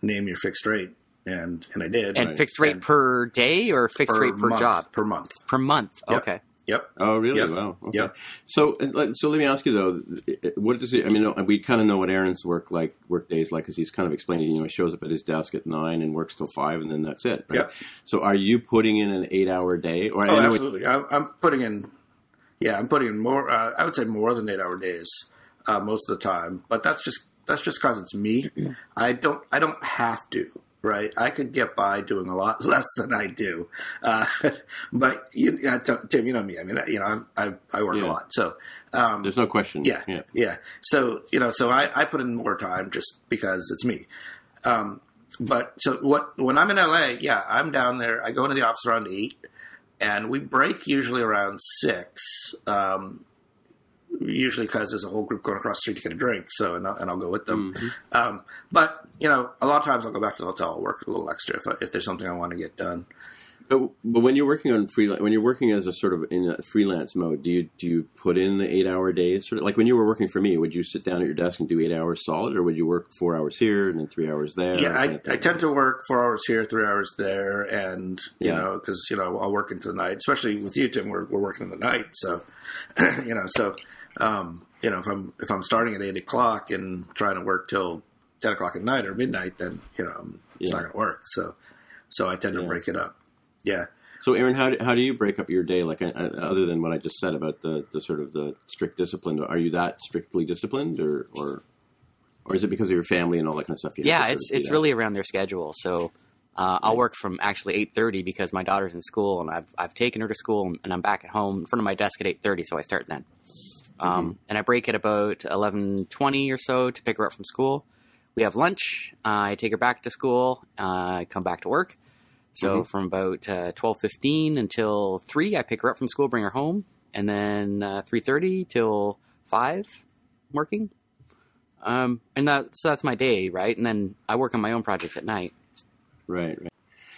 name your fixed rate?" And and I did. And Right. fixed rate And per day or fixed rate per month, job? per month. Per month. Yep. Okay. Yep. Oh, really? Yep. Wow. Okay. Yep. So, let- so let me ask you though, what does it? I mean, we kind of know what Aaron's work like, work days like, because he's kind of explaining. You know, he shows up at his desk at nine and works till five, and then that's it. Right? Yep. So, are you putting in an eight-hour day? Or Oh, know it- absolutely. I'm, I'm putting in, yeah, I'm putting in more. Uh, I would say more than eight hour days uh, most of the time, but that's just that's just because it's me. I don't I don't have to. Right, I could get by doing a lot less than I do, uh, but you, uh, Tim, you know me. I mean, you know, I I, I work Yeah. a lot, so um, there's no question. yeah, Yeah. yeah, So you know, so I, I put in more time just because it's me. Um, but so what? When I'm in LA, yeah, I'm down there. I go into the office around eight, and we break usually around six. Um, usually because there's a whole group going across the street to get a drink. So and I'll, and I'll go with them. Um, but you know, a lot of times I'll go back to the hotel, I'll work a little extra if, I, if there's something I want to get done. But, but when you're working on freelance, when you're working as a sort of in a freelance mode, do you do you put in the eight-hour days? Sort of like when you were working for me, would you sit down at your desk and do eight hours solid, or would you work four hours here and then three hours there? Yeah, I. I tend to work four hours here, three hours there, and you Yeah. know, because you know I'll work into the night. Especially with you, Tim, we're, we're working in the night, so you know, so um, you know, if I'm if I'm starting at eight o'clock and trying to work till ten o'clock at night or midnight, then you know it's Yeah. not going to work. So, so I tend to break it up. Yeah. So, Aaron, how do, how do you break up your day? Like, uh, other than what I just said about the, the sort of the strict discipline, are you that strictly disciplined, or or or is it because of your family and all that kind of stuff? you Yeah, sort it's it's that? really around their schedule. So uh, I'll work from actually eight thirty because my daughter's in school and I've I've taken her to school and I'm back at home in front of my desk at eight thirty, so I start then. Um, And I break at about eleven twenty or so to pick her up from school. We have lunch. I take her back to school. Uh, I come back to work. So from about uh, twelve fifteen until three, I pick her up from school, bring her home, and then uh, three thirty till five, working. Um, and that, so that's my day, right? And then I work on my own projects at night. right, right.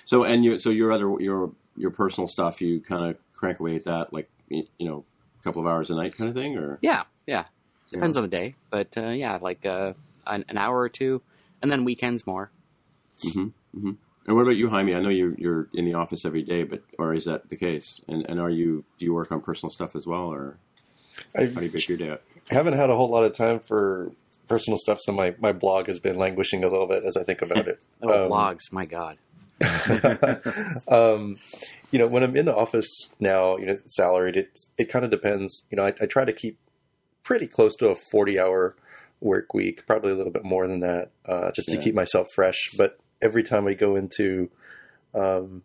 So, and you, so your other your your personal stuff, you kind of crank away at that, like you know, a couple of hours a night, kind of thing, or Yeah, yeah. Depends on the day, but uh, yeah, like uh, an, an hour or two, and then weekends more. Hmm. And what about you, Jaime? I know you're you're in the office every day, but or is that the case? And and are you do you work on personal stuff as well, or I how do you break your day up? haven't had a whole lot of time for personal stuff, so my, my blog has been languishing a little bit as I think about it. Oh, Um, blogs, my god. um, you know, when I'm in the office now, you know, salaried, it it kind of depends. You know, I, I try to keep pretty close to a 40 hour work week, probably a little bit more than that, uh, just Yeah. to keep myself fresh. But every time I go into um,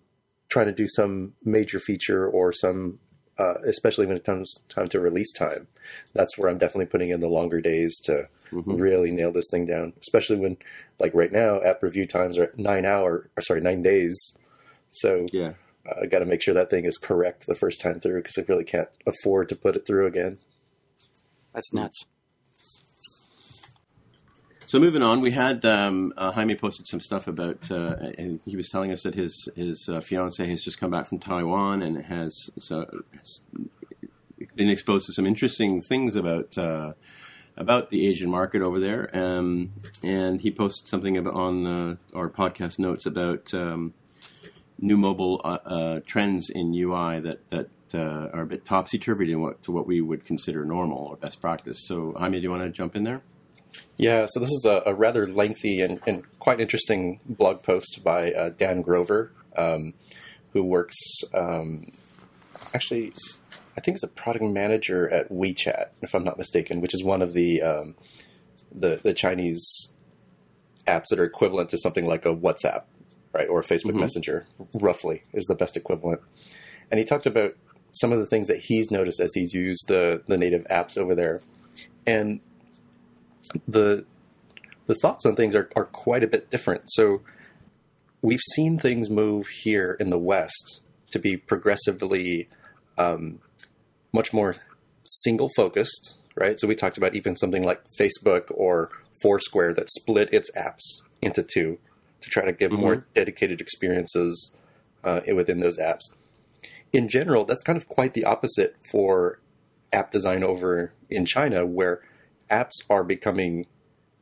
trying to do some major feature or some, uh, especially when it comes time to release time, that's where I'm definitely putting in the longer days to really nail this thing down. Especially when, like right now, app review times are nine hour, or sorry, nine days. So Yeah. uh, I got to make sure that thing is correct the first time through because I really can't afford to put it through again. That's nuts. So moving on, we had um, uh, Jaime posted some stuff about, uh, and he was telling us that his his uh, fiance has just come back from Taiwan and has so has been exposed to some interesting things about uh, about the Asian market over there. Um, and he posted something about, on uh, our podcast notes about um, new mobile uh, uh, trends in UI that that uh, are a bit topsy turvy to what to what we would consider normal or best practice. So Jaime, do you want to jump in there? Yeah, so this is a, a rather lengthy and, and quite interesting blog post by uh, Dan Grover, um, who works, um, actually, I think he's a product manager at WeChat, if I'm not mistaken, which is one of the um, the, the Chinese apps that are equivalent to something like a WhatsApp, right, or a Facebook Messenger, roughly is the best equivalent. And he talked about some of the things that he's noticed as he's used the the native apps over there, and the the thoughts on things are, are quite a bit different. So we've seen things move here in the West to be progressively um, much more single focused, right? So we talked about even something like Facebook or Foursquare that split its apps into two to try to give more dedicated experiences uh, within those apps. in general, that's kind of quite the opposite for app design over in China, where apps are becoming,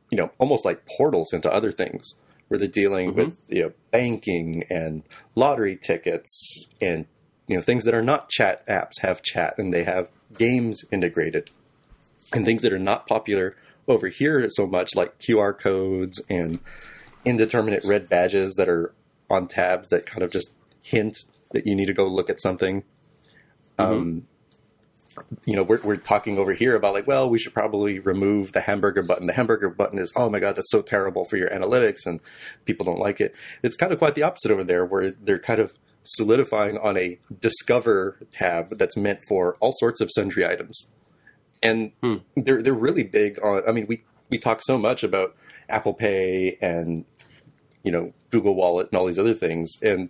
you know, almost like portals into other things, where they're dealing Mm-hmm. with you know banking and lottery tickets and you know things that are not chat apps have chat and they have games integrated and things that are not popular over here so much like QR codes and indeterminate red badges that are on tabs that kind of just hint that you need to go look at something. Um, you know, we're, we're talking over here about like, well, we should probably remove the hamburger button. The hamburger button is, oh my God, that's so terrible for your analytics and people don't like it. It's kind of quite the opposite over there where they're kind of solidifying on a discover tab that's meant for all sorts of sundry items. And they're, they're really big on, I mean, we, we talk so much about Apple Pay and, you know, Google Wallet and all these other things. And,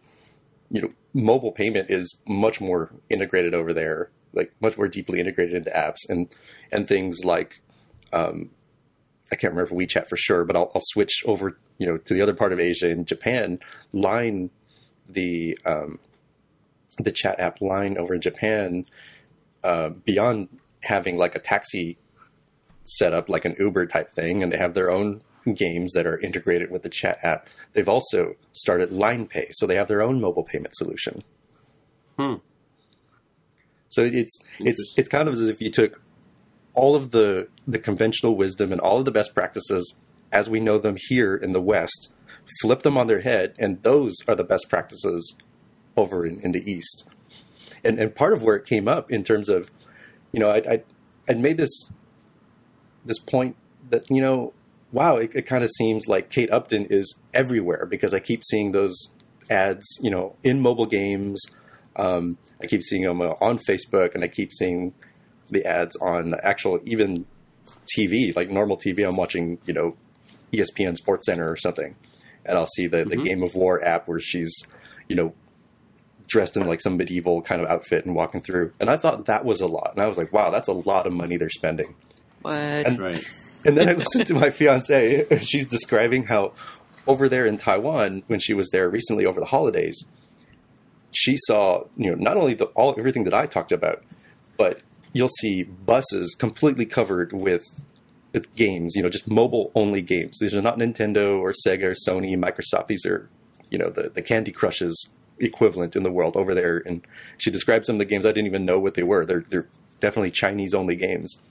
you know, mobile payment is much more integrated over there, like much more deeply integrated into apps and and things like um, I can't remember WeChat for sure, but I'll, I'll switch over, you know, to the other part of Asia in Japan. Line, the um, the chat app Line over in Japan, uh, beyond having like a taxi set up like an Uber type thing, and they have their own games that are integrated with the chat app. They've also started Line Pay, so they have their own mobile payment solution. Hmm. So it's it's it's kind of as if you took all of the the conventional wisdom and all of the best practices as we know them here in the West, flip them on their head, and those are the best practices over in, in the East. And and part of where it came up in terms of, you know, I I I'd made this this point that you know, wow, it, it kind of seems like Kate Upton is everywhere because I keep seeing those ads, you know, in mobile games. Um, I keep seeing them uh, on Facebook, and I keep seeing the ads on actual even TV, like normal TV. I'm watching, you know, ESPN Sports Center or something, and I'll see the, the mm-hmm. Game of War app where she's, you know, dressed in like some medieval kind of outfit and walking through. And I thought that was a lot, and I was like, wow, that's a lot of money they're spending. What? And- Right. And then I listened to my fiance. She's describing how over there in Taiwan, when she was there recently over the holidays, she saw you know not only the, all everything that I talked about, but you'll see buses completely covered with, with games. You know, just mobile only games. These are not Nintendo or Sega or Sony, Microsoft. These are you know the the Candy Crushes equivalent in the world over there. And she described some of the games I didn't even know what they were. They're they're definitely Chinese only games.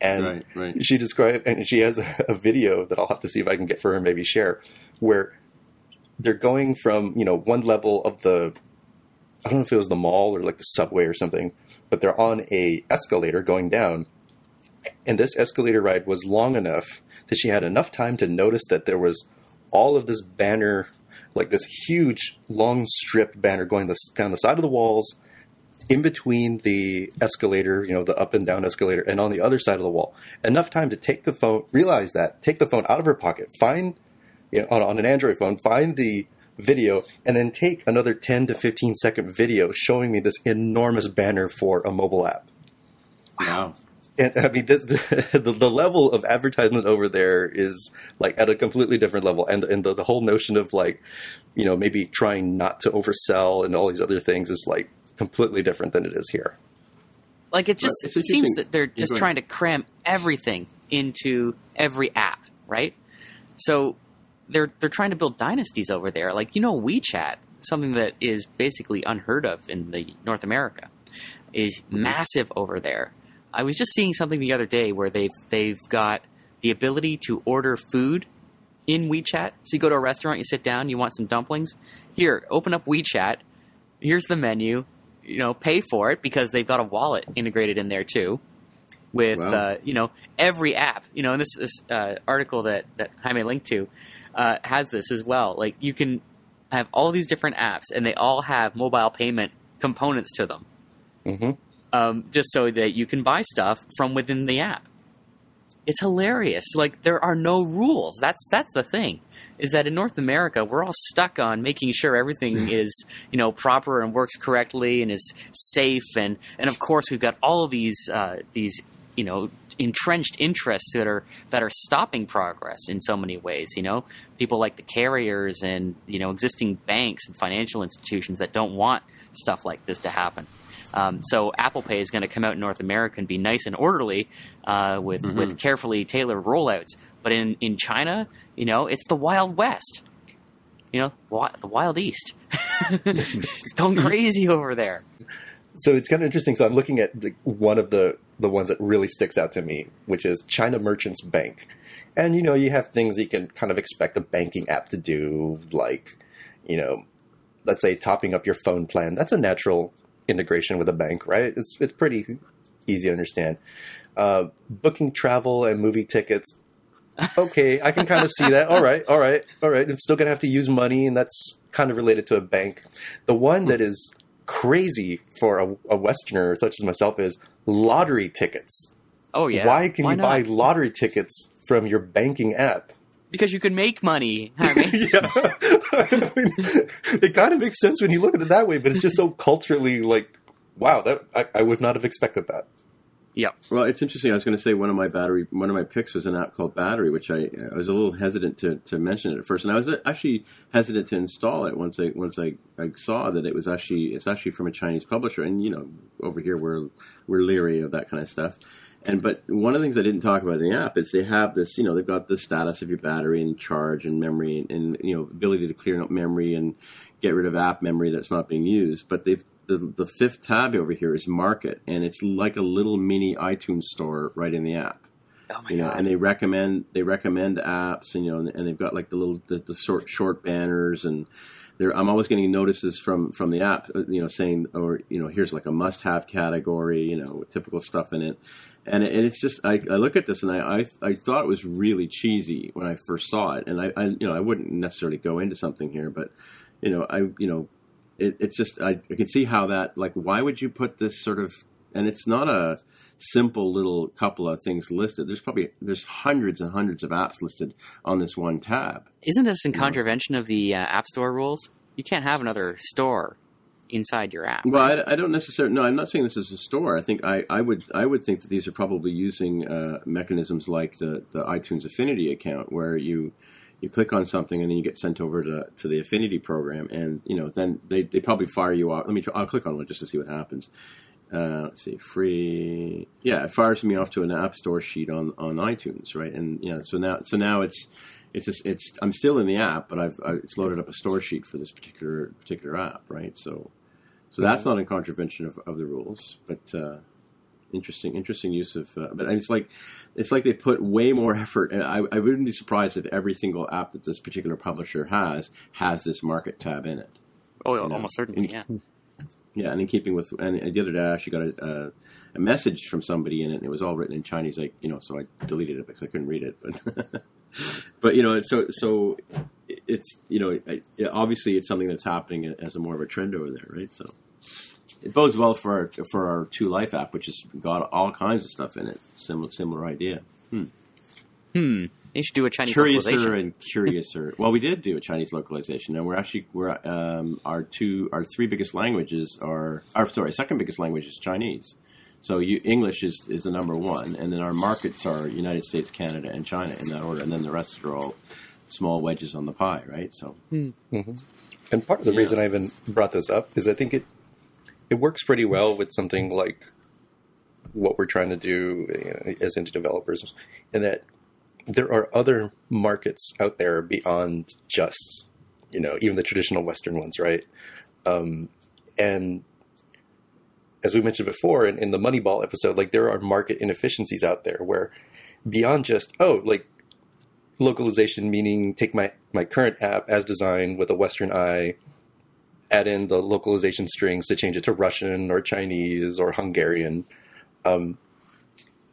And Right, right. she described, and she has a, a video that I'll have to see if I can get for her, and maybe share, where they're going from you know one level of the, I don't know if it was the mall or like the subway or something, but they're on a escalator going down, and this escalator ride was long enough that she had enough time to notice that there was all of this banner, like this huge long strip banner going down the side of the walls, in between the escalator, you know, the up and down escalator, and on the other side of the wall. Enough time to take the phone, realize that, take the phone out of her pocket, find, you know, on, on an Android phone, find the video, and then take another 10 to 15 second video showing me this enormous banner for a mobile app. Wow. And I mean, this, the, the level of advertisement over there is like at a completely different level, and and the, the whole notion of like, you know, maybe trying not to oversell and all these other things is like completely different than it is here. Like it just Right, it seems that they're just trying to cram everything into every app, right? So they're they're trying to build dynasties over there. Like you know, WeChat, something that is basically unheard of in the North America, is massive over there. I was just seeing something the other day where they've they've got the ability to order food in WeChat. So you go to a restaurant, you sit down, you want some dumplings. Here, open up WeChat. Here's the menu. You know, pay for it because they've got a wallet integrated in there too, with Wow. uh, you know every app. You know, and this this uh, article that that Jaime linked to uh, has this as well. Like you can have all these different apps, and they all have mobile payment components to them, hmm um, just so that you can buy stuff from within the app. It's hilarious. Like there are no rules. That's that's the thing. Is that in North America we're all stuck on making sure everything is you know proper and works correctly and is safe and and of course we've got all of these uh, these you know entrenched interests that are that are stopping progress in so many ways. You know, people like the carriers and you know existing banks and financial institutions that don't want stuff like this to happen. Um, so Apple Pay is going to come out in North America and be nice and orderly uh, with Mm-hmm. with carefully tailored rollouts. But in in China, you know, it's the Wild West. You know, wi- the Wild East. it's going crazy over there. So it's kind of interesting. So I'm looking at the, one of the the ones that really sticks out to me, which is China Merchants Bank. And you know, you have things you can kind of expect a banking app to do, like you know, let's say topping up your phone plan. That's a natural integration with a bank, right? It's it's pretty easy to understand. Uh, booking travel and movie tickets. Okay, I can kind of see that. All right, all right, all right. I'm still gonna have to use money, and that's kind of related to a bank. The one that is crazy for a, a Westerner such as myself is lottery tickets. Oh yeah. Why can you not? buy lottery tickets from your banking app? Because you can make money. I mean, yeah, I mean, it kind of makes sense when you look at it that way, but it's just so culturally like, wow, that I, I would not have expected that. Yeah. Well, it's interesting. I was going to say one of my battery, one of my picks was an app called Battery, which I, I was a little hesitant to, to mention it at first, and I was actually hesitant to install it once I once I, I saw that it was actually it's actually from a Chinese publisher, and you know over here we're we're leery of that kind of stuff. And but one of the things I didn't talk about in the app is they have this, you know, they've got the status of your battery and charge and memory and, and you know ability to clear up memory and get rid of app memory that's not being used. But they've the, the fifth tab over here is Market, and it's like a little mini iTunes store right in the app. Oh my You know, god. and they recommend they recommend apps, and you know, and they've got like the little the, the short short banners, and they're, I'm always getting notices from from the app, uh, you know, saying or you know, here's like a must have category, you know, typical stuff in it, and and it's just I, I look at this and I, I I thought it was really cheesy when I first saw it, and I, I you know I wouldn't necessarily go into something here, but you know I you know it, it's just I, I can see how that like why would you put this sort of and it's not a simple little couple of things listed. There's probably there's hundreds and hundreds of apps listed on this one tab. Isn't this in contravention of the uh, App Store rules? You can't have another store inside your app. well I, I don't necessarily no i'm not saying this is a store i think i, I would i would think that these are probably using uh, mechanisms like the, the itunes affinity account where you you click on something and then you get sent over to, to the affinity program and you know then they, they probably fire you off let me try, i'll click on one just to see what happens uh, let's see, free. Yeah, it fires me off to an app store sheet on, on iTunes, right? And yeah, so now so now it's it's just, it's I'm still in the app, but I've I, it's loaded up a store sheet for this particular particular app, right? So so that's not in contravention of, of the rules, but uh, interesting interesting use of. Uh, but it's like it's like they put way more effort, and I, I wouldn't be surprised if every single app that this particular publisher has has this market tab in it. Oh, know, almost certainly, in- yeah. Yeah, and in keeping with, and the other day I actually got a, a, a message from somebody in it, and it was all written in Chinese. Like you know, so I deleted it because I couldn't read it. But but you know, it's so so it's you know, it, it- obviously it's something that's happening as a more of a trend over there, right? So it bodes well for our for our 2life app, which has got all kinds of stuff in it. Similar similar idea. Hmm. They should do a Chinese Curiouser localization. and curiouser. well, we did do a Chinese localization, and we're actually we're um, our two our three biggest languages are our sorry second biggest language is Chinese. So you, English is is the number one, and then our markets are United States, Canada, and China in that order, and then the rest are all small wedges on the pie, right? So And part of the reason I even brought this up is I think it it works pretty well with something like what we're trying to do you know, as indie developers, and that there are other markets out there beyond just you know even the traditional Western ones, right? Um, and as we mentioned before in, in the Moneyball episode, like there are market inefficiencies out there where beyond just oh like localization meaning take my my current app as designed with a western eye add in the localization strings to change it to russian or chinese or hungarian. Um,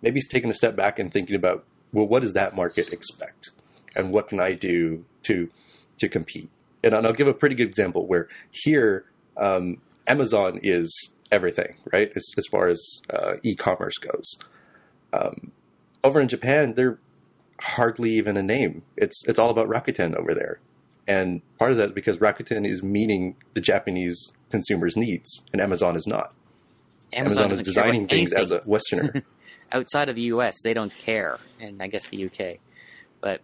maybe he's taking a step back and thinking about well what does that market expect? And what can i do to to compete? And i'll give a pretty good example where here um, amazon is everything right? As, as far as uh, e-commerce goes. Um, over in japan they're hardly even a name. It's it's all about Rakuten over there, and part of that is because Rakuten is meeting the Japanese consumers' needs, and Amazon is not. Amazon, is care about designing things as a. Westerner. outside of the U.S., they don't care, and I guess the U.K. But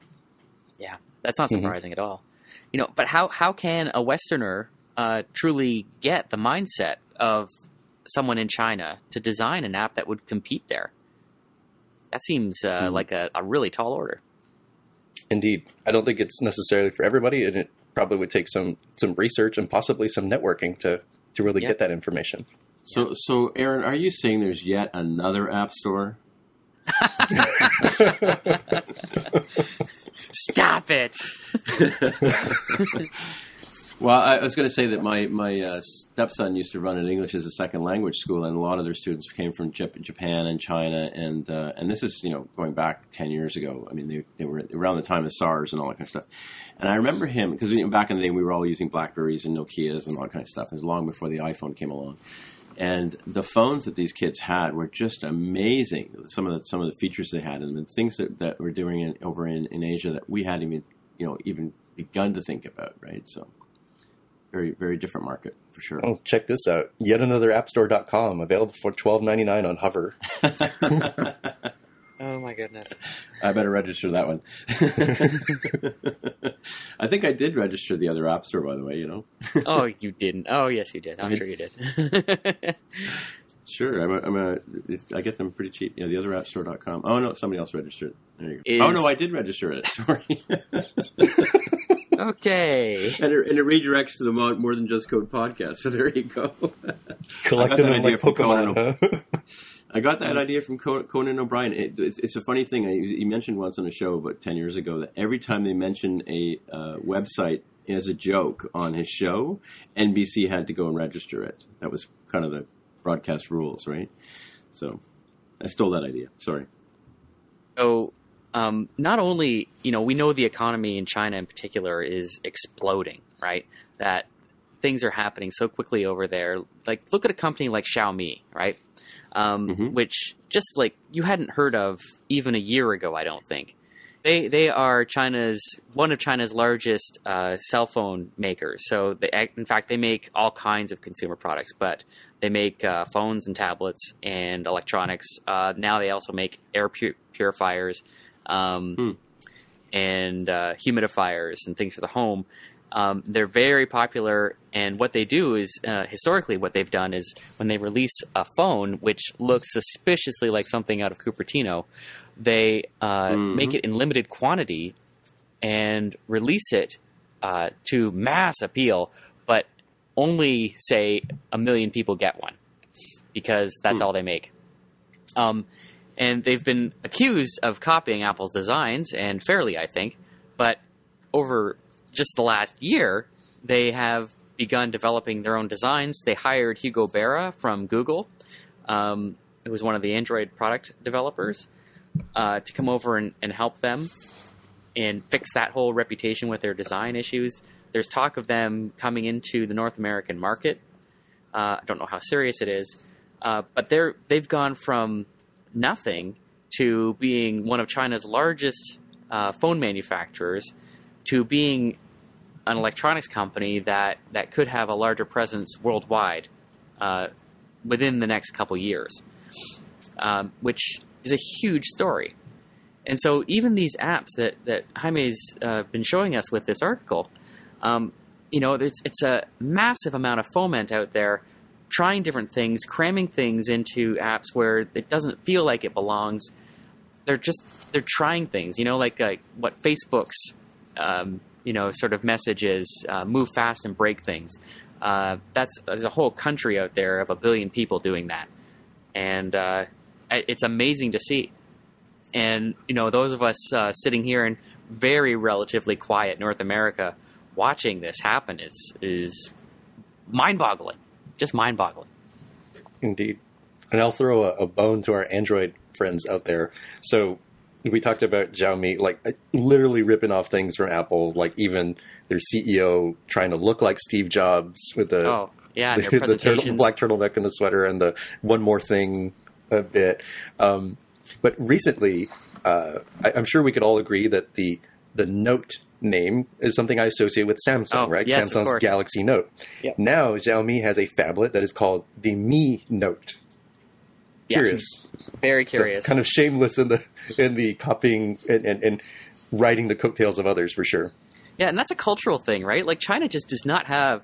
yeah, that's not Mhm. surprising at all. You know, but how how can a Westerner uh, truly get the mindset of someone in China to design an app that would compete there? That seems uh, Hmm. like a, a really tall order. Indeed, I don't think it's necessarily for everybody, and it probably would take some some research and possibly some networking to to really Yeah. get that information. So, so Aaron, are you saying there's yet another app store? Stop it! Well, I, was going to say that my my uh, stepson used to run an English as a second language school, and a lot of their students came from Jap- Japan and China, and uh, and this is you know going back ten years ago. I mean, they, they were around the time of SARS and all that kind of stuff. And I remember him because you know, back in the day we were all using Blackberries and Nokia's and all that kind of stuff. It was long before the iPhone came along. And the phones that these kids had were just amazing. Some of the some of the features they had, and the things that, that we're doing in, over in, in Asia that we hadn't even you know even begun to think about. Right, so very very different market for sure. Oh, check this out! Yet another AppStore.com available for twelve ninety nine on Hover. Oh my goodness! I better register that one. I think I did register the other app store, by the way. You know, Oh, you didn't. Oh, yes, you did. I'm sure you did. sure. I'm a, I'm a, I get them pretty cheap. Yeah, the other appstore.com. Oh no, somebody else registered. There you go. Is- Oh no, I did register it. Sorry. Okay. and, it, and it redirects to the Mo- more than just code podcast. So there you go. Collecting that them idea like from Pokemon. huh? I got that idea from Conan O'Brien. It, it's, it's a funny thing. I, he mentioned once on a show about ten years ago that every time they mentioned a uh, website as a joke on his show, NBC had to go and register it. That was kind of the broadcast rules, right? So I stole that idea. Sorry. So, um, not only you know we know the economy in China in particular is exploding, right? That things are happening so quickly over there. Like, look at a company like Xiaomi, right? Um, Mhm. Which just like you hadn't heard of even a year ago, I don't think. They they are China's one of China's largest uh, cell phone makers. So they, in fact, they make all kinds of consumer products, but they make uh, phones and tablets and electronics. Uh, now they also make air pu- purifiers um, Hmm. and uh, humidifiers and things for the home. Um, they're very popular, and what they do is uh, historically what they've done is when they release a phone which looks suspiciously like something out of Cupertino, they uh, Mhm. make it in limited quantity and release it uh, to mass appeal, but only say a million people get one because that's Hmm. all they make. Um, and they've been accused of copying Apple's designs, and fairly, I think. But over just the last year, they have begun developing their own designs. They hired Hugo Barra from Google, um, who was one of the Android product developers, uh, to come over and, and help them and fix that whole reputation with their design issues. There's talk of them coming into the North American market. Uh, I don't know how serious it is, uh, but they're they've gone from nothing to being one of China's largest uh, phone manufacturers to being an electronics company that, that could have a larger presence worldwide uh, within the next couple years, um, which is a huge story. And so, even these apps that that Jaime's uh, been showing us with this article, um, you know, it's it's a massive amount of foment out there, trying different things, cramming things into apps where it doesn't feel like it belongs. They're just they're trying things, you know, like what Facebook's, um, you know, sort of message is: uh, move fast and break things. Uh, that's there's a whole country out there of a billion people doing that, and uh, it's amazing to see. And you know, those of us uh, sitting here in very relatively quiet North America, watching this happen is is mind-boggling, just mind-boggling. Indeed. And I'll throw a, a bone to our Android friends out there. So we talked about Xiaomi, like uh, literally ripping off things from Apple, like even their CEO trying to look like Steve Jobs with the Oh, yeah, the, the turtle, black turtleneck and the sweater and the one more thing a bit. Um, but recently, uh, I, I'm sure we could all agree that the the Note name is something I associate with Samsung, Oh, right? yes, Samsung's. Galaxy Note. Yep. Now Xiaomi has a phablet that is called the Mi Note. Yeah. curious. Very So curious. it's kind of shameless in the in the copying and, and, and riding the coattails of others for sure. Yeah, and that's a cultural thing, right? Like China just does not have,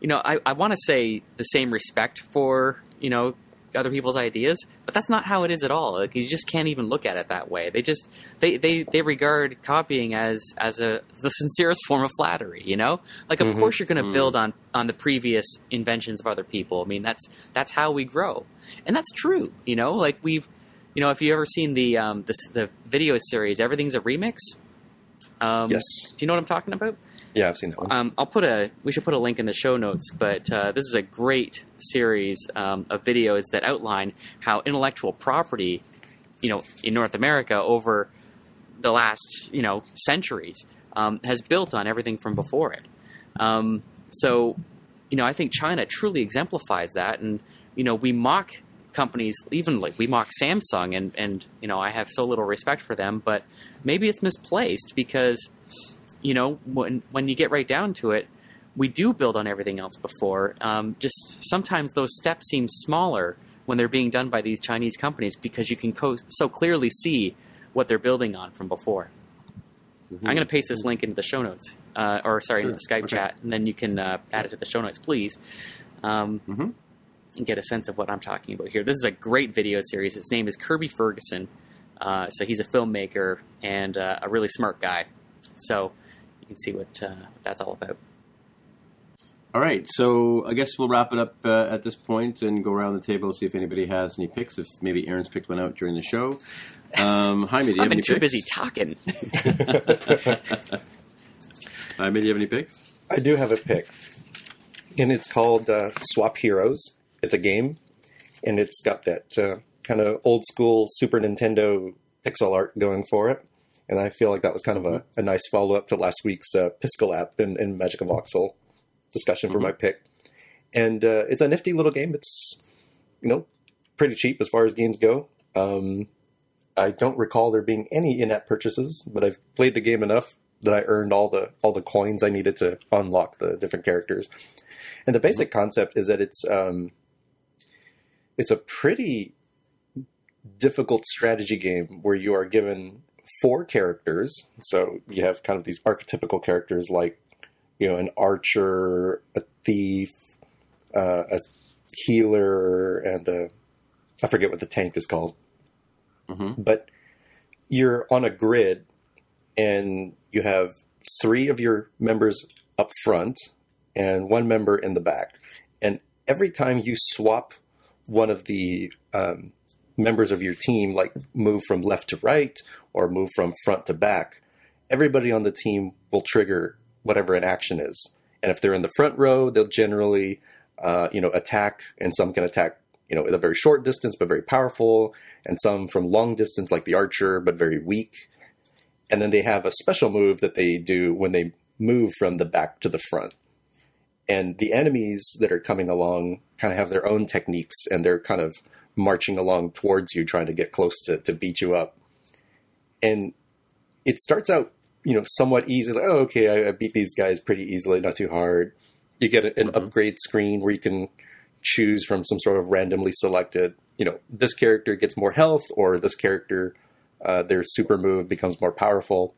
you know, I, I want to say the same respect for, you know, other people's ideas, but that's not how it is at all. Like you just can't even look at it that way. They just they they, they regard copying as as a the sincerest form of flattery, you know? Like of course you're going to build on on the previous inventions of other people. I mean, that's that's how we grow. And that's true, you know? Like we've you know, if you ever seen the um the, the video series Everything's a Remix? Um, Yes. Do you know what I'm talking about? Yeah, I've seen that one. Um, I'll put a. We should put a link in the show notes. But uh, this is a great series um, of videos that outline how intellectual property, you know, in North America over the last you know centuries um, has built on everything from before it. Um, so, you know, I think China truly exemplifies that, and you know, we mock companies, even like we mock Samsung, and and you know, I have so little respect for them, but maybe it's misplaced because you know, when when you get right down to it, we do build on everything else before. Um, just sometimes those steps seem smaller when they're being done by these Chinese companies because you can co- so clearly see what they're building on from before. I'm going to paste this link into the show notes, uh, or sorry, into the Skype Okay. chat, and then you can uh, add it to the show notes, please, um, Mhm. and get a sense of what I'm talking about here. This is a great video series. His name is Kirby Ferguson. Uh, so he's a filmmaker and uh, a really smart guy. So you can see what, uh, what that's all about. All right, so I guess we'll wrap it up uh, at this point and go around the table see if anybody has any picks. If maybe Aaron's picked one out during the show. Um, Jaime, do you I've have been any too picks? busy talking. Jaime, do you have any picks? I do have a pick, and it's called uh, Swap Heroes. It's a game, and it's got that uh, kind of old school Super Nintendo pixel art going for it. And I feel like that was kind of a, a nice follow up to last week's uh, Piscal app and, in MagicaVoxel discussion for my pick. And uh, it's a nifty little game. It's you know pretty cheap as far as games go. Um, I don't recall there being any in-app purchases, but I've played the game enough that I earned all the all the coins I needed to unlock the different characters. And the basic concept is that it's um, it's a pretty difficult strategy game where you are given four characters. So you have kind of these archetypical characters like you know an archer, a thief, uh, a healer, and a I forget what the tank is called. But you're on a grid and you have three of your members up front and one member in the back. And every time you swap one of the um, members of your team, like move from left to right or move from front to back, everybody on the team will trigger whatever an action is. And if they're in the front row, they'll generally, uh, you know, attack, and some can attack, you know, at a very short distance but very powerful, and some from long distance, like the archer, but very weak. And then they have a special move that they do when they move from the back to the front. And the enemies that are coming along kind of have their own techniques, and they're kind of marching along towards you, trying to get close to, to beat you up. And it starts out, you know, somewhat easy. Like, oh, okay, I, I beat these guys pretty easily, not too hard. You get a- an upgrade screen where you can choose from some sort of randomly selected. You know, this character gets more health, or this character, uh, their super move becomes more powerful.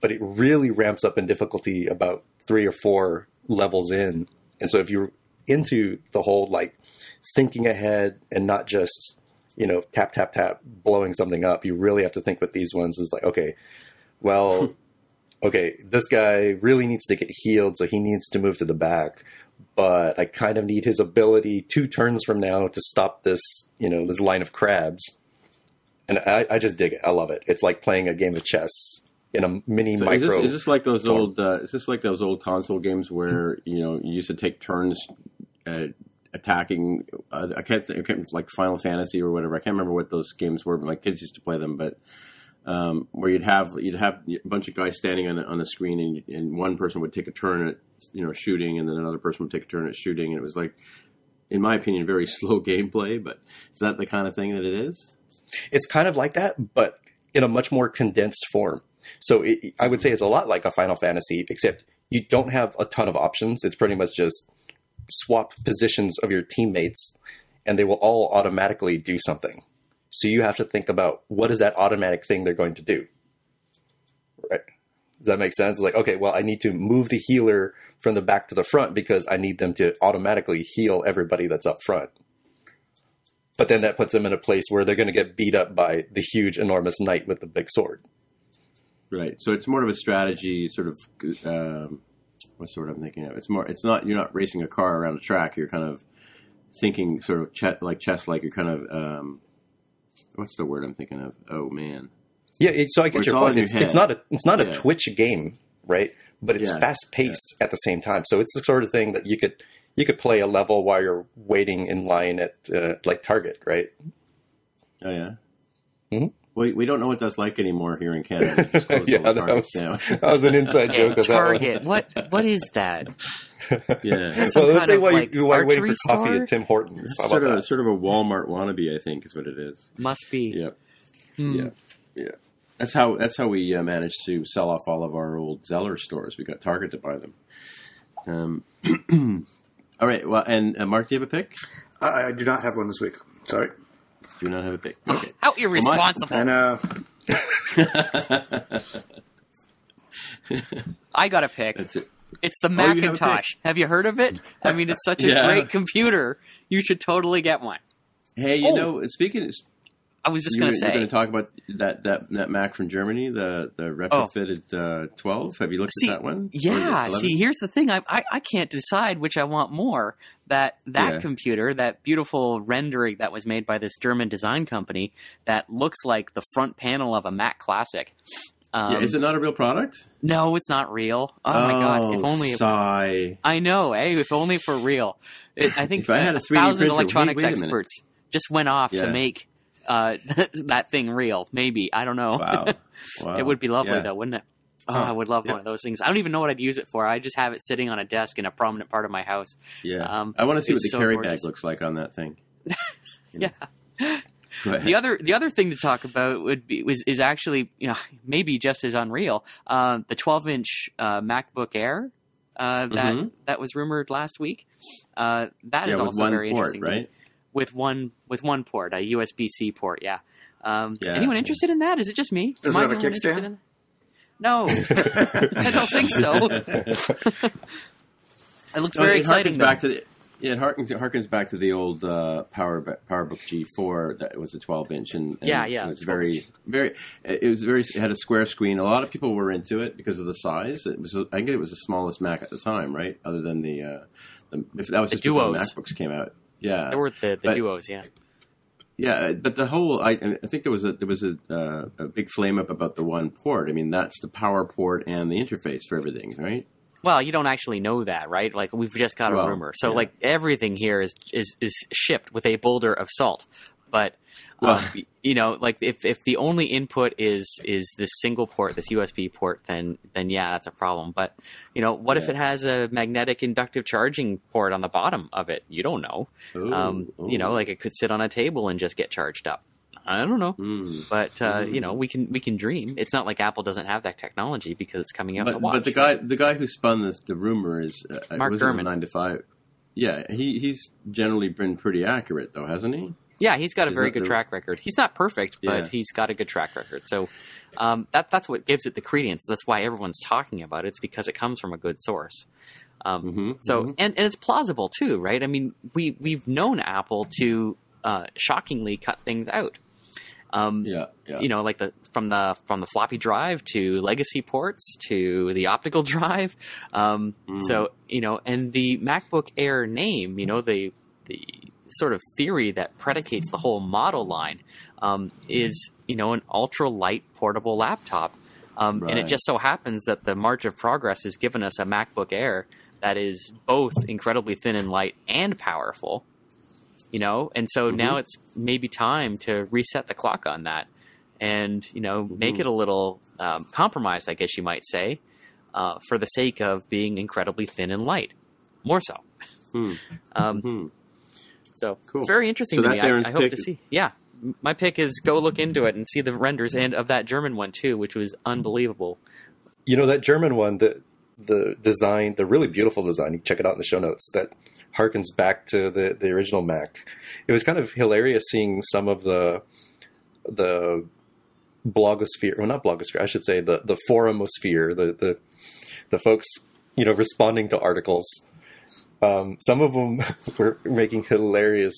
But it really ramps up in difficulty about three or four levels in. And so if you're into the whole like thinking ahead and not just you know tap tap tap blowing something up, you really have to think with these ones is like okay, well, okay, this guy really needs to get healed, so he needs to move to the back. But I kind of need his ability two turns from now to stop this, you know, this line of crabs. And I, I just dig it. I love it. It's like playing a game of chess in a mini So is micro. this, is this like those form. old? Uh, is this like those old console games where you know you used to take turns uh, attacking? Uh, I can't think, like Final Fantasy or whatever. I can't remember what those games were, but my kids used to play them. But um, where you'd have you'd have a bunch of guys standing on the, on the screen, and, and one person would take a turn at you know shooting, and then another person would take a turn at shooting, and it was like, in my opinion, very slow gameplay. But is that the kind of thing that it is? it's kind of like that, but in a much more condensed form. So it, I would say it's a lot like a Final Fantasy, except you don't have a ton of options. It's pretty much just swap positions of your teammates, and they will all automatically do something. So you have to think about what is that automatic thing they're going to do. Right? Does that make sense? Like, okay, well, I need to move the healer from the back to the front because I need them to automatically heal everybody that's up front. But then that puts them in a place where they're going to get beat up by the huge, enormous knight with the big sword. Right. So it's more of a strategy, sort of. Um, what's the word I'm thinking of? It's more. It's not. You're not racing a car around a track. You're kind of thinking, sort of ch- like chess. Like you're kind of. Um, what's the word I'm thinking of? Oh man. Yeah. It, so I get your point. your It's, it's not a it's not Yeah. a Twitch game, right? But it's Yeah. fast paced at the same time. So it's the sort of thing that you could you could play a level while you're waiting in line at uh, like Target, right? Oh yeah. Mhm. We we don't know what that's like anymore here in Canada. Just yeah, that was, down. that was an inside joke of that. Target. What what is that? yeah. Some well, let's say of, while, like, you, while you're waiting for archery coffee at Tim Hortons. How sort of that? sort of a Walmart wannabe, I think, is what it is. Must be. Yep. Hmm. Yeah. Yeah. That's how that's how we uh, managed to sell off all of our old Zeller stores. We got Target to buy them. Um, all right. Well, and uh, Mark, do you have a pick? I, I do not have one this week. Sorry. Do not have a pick. Okay. How irresponsible! And uh, I got a pick. That's it. It's the Oh, you have Macintosh. Have you heard of it? I mean, it's such a Yeah. great computer. You should totally get one. Hey, you Oh. know, speaking, I was just going to say. you're going to talk about that, that that Mac from Germany, the the retrofitted uh, 12. Have you looked See, at that one? Yeah. See, here's the thing. I, I I can't decide which I want more. That that Yeah. computer, that beautiful rendering that was made by this German design company, that looks like the front panel of a Mac Classic. Um, yeah, is it not a real product? No, it's not real. Oh, my god! If only. It, sigh. I know. Hey, if only for real. It, I think If I had a 3D thousand printer, electronics wait- wait a minute. experts just went off Yeah. to make uh, that thing real. Maybe I don't know. Wow. wow. It would be lovely Yeah. though, wouldn't it? Oh. I would love Yeah. one of those things. I don't even know what I'd use it for. I just have it sitting on a desk in a prominent part of my house. Yeah. Um, I want to see what the so carry gorgeous. bag looks like on that thing. Yeah. The other the other thing to talk about would be was is actually you know maybe just as unreal. Uh, the 12 inch uh, MacBook Air uh, that Mhm. that was rumored last week. Uh, that is yeah, with also very port, interesting. right? With one with one port, a USB C port. Yeah. Um, Yeah. Anyone interested in that? Is it just me? Does Am it I have a kickstand? interested in- No, I don't think so. it looks No, very it exciting. harkens back to the, yeah, it harkens, it harkens back to the old uh, Power PowerBook G4 that was a 12 inch and, and Yeah, yeah, it was 12 very very it was very it had a square screen. A lot of people were into it because of the size. It was I think it was the smallest Mac at the time, right? Other than the uh, the if that was The just before the Duos. MacBooks came out. Yeah, There were the, the But- duos, yeah. Yeah, but the whole I, I think there was a there was a, uh, a big flame up about the one port. I mean, that's the power port and the interface for everything, right? Well, you don't actually know that, right? Like we've just got a Well, rumor. So yeah. like everything here is is is shipped with a boulder of salt. But Well- y- you know, like if if the only input is is this single port, this USB port, then then yeah, that's a problem. But you know, what if it has a magnetic inductive charging port on the bottom of it? You don't know. Ooh, um, you know, like it could sit on a table and just get charged up. I don't know. Mm. But uh, Mm. you know, we can we can dream. It's not like Apple doesn't have that technology because it's coming out But, the watch. but the guy the guy who spun this, the rumor is uh, Mark was Gurman. nine to five. Yeah, he he's generally been pretty accurate though, hasn't he? Yeah, he's got a very good the- track record. He's not perfect, but Yeah. he's got a good track record. So um, that that's what gives it the credence. That's why everyone's talking about it. It's because it comes from a good source. Um, Mhm, so mhm. and, and it's plausible too, right? I mean, we we've known Apple to uh, shockingly cut things out. Um, Yeah, yeah. You know, like the from the from the floppy drive to legacy ports to the optical drive. Um, Mm. So you know, and the MacBook Air name, you know, the the sort of theory that predicates the whole model line um, is you know an ultra light portable laptop. Um, And it just so happens that the march of progress has given us a MacBook Air that is both incredibly thin and light and powerful. You know, and so Mm-hmm. now it's maybe time to reset the clock on that, and you know, make Mm-hmm. it a little um, compromised, I guess you might say, uh, for the sake of being incredibly thin and light, more so. Hmm. So Cool. very interesting So to me. that's I, Aaron's I hope pick. to see. Yeah, my pick is go look into it and see the renders and of that German one too, which was unbelievable. You know that German one, the the design, the really beautiful design. You can check it out in the show notes. That harkens back to the the original Mac. It was kind of hilarious seeing some of the the blogosphere, well, not blogosphere, I should say the the forumosphere, the the the folks you know responding to articles. Um, some of them were making hilarious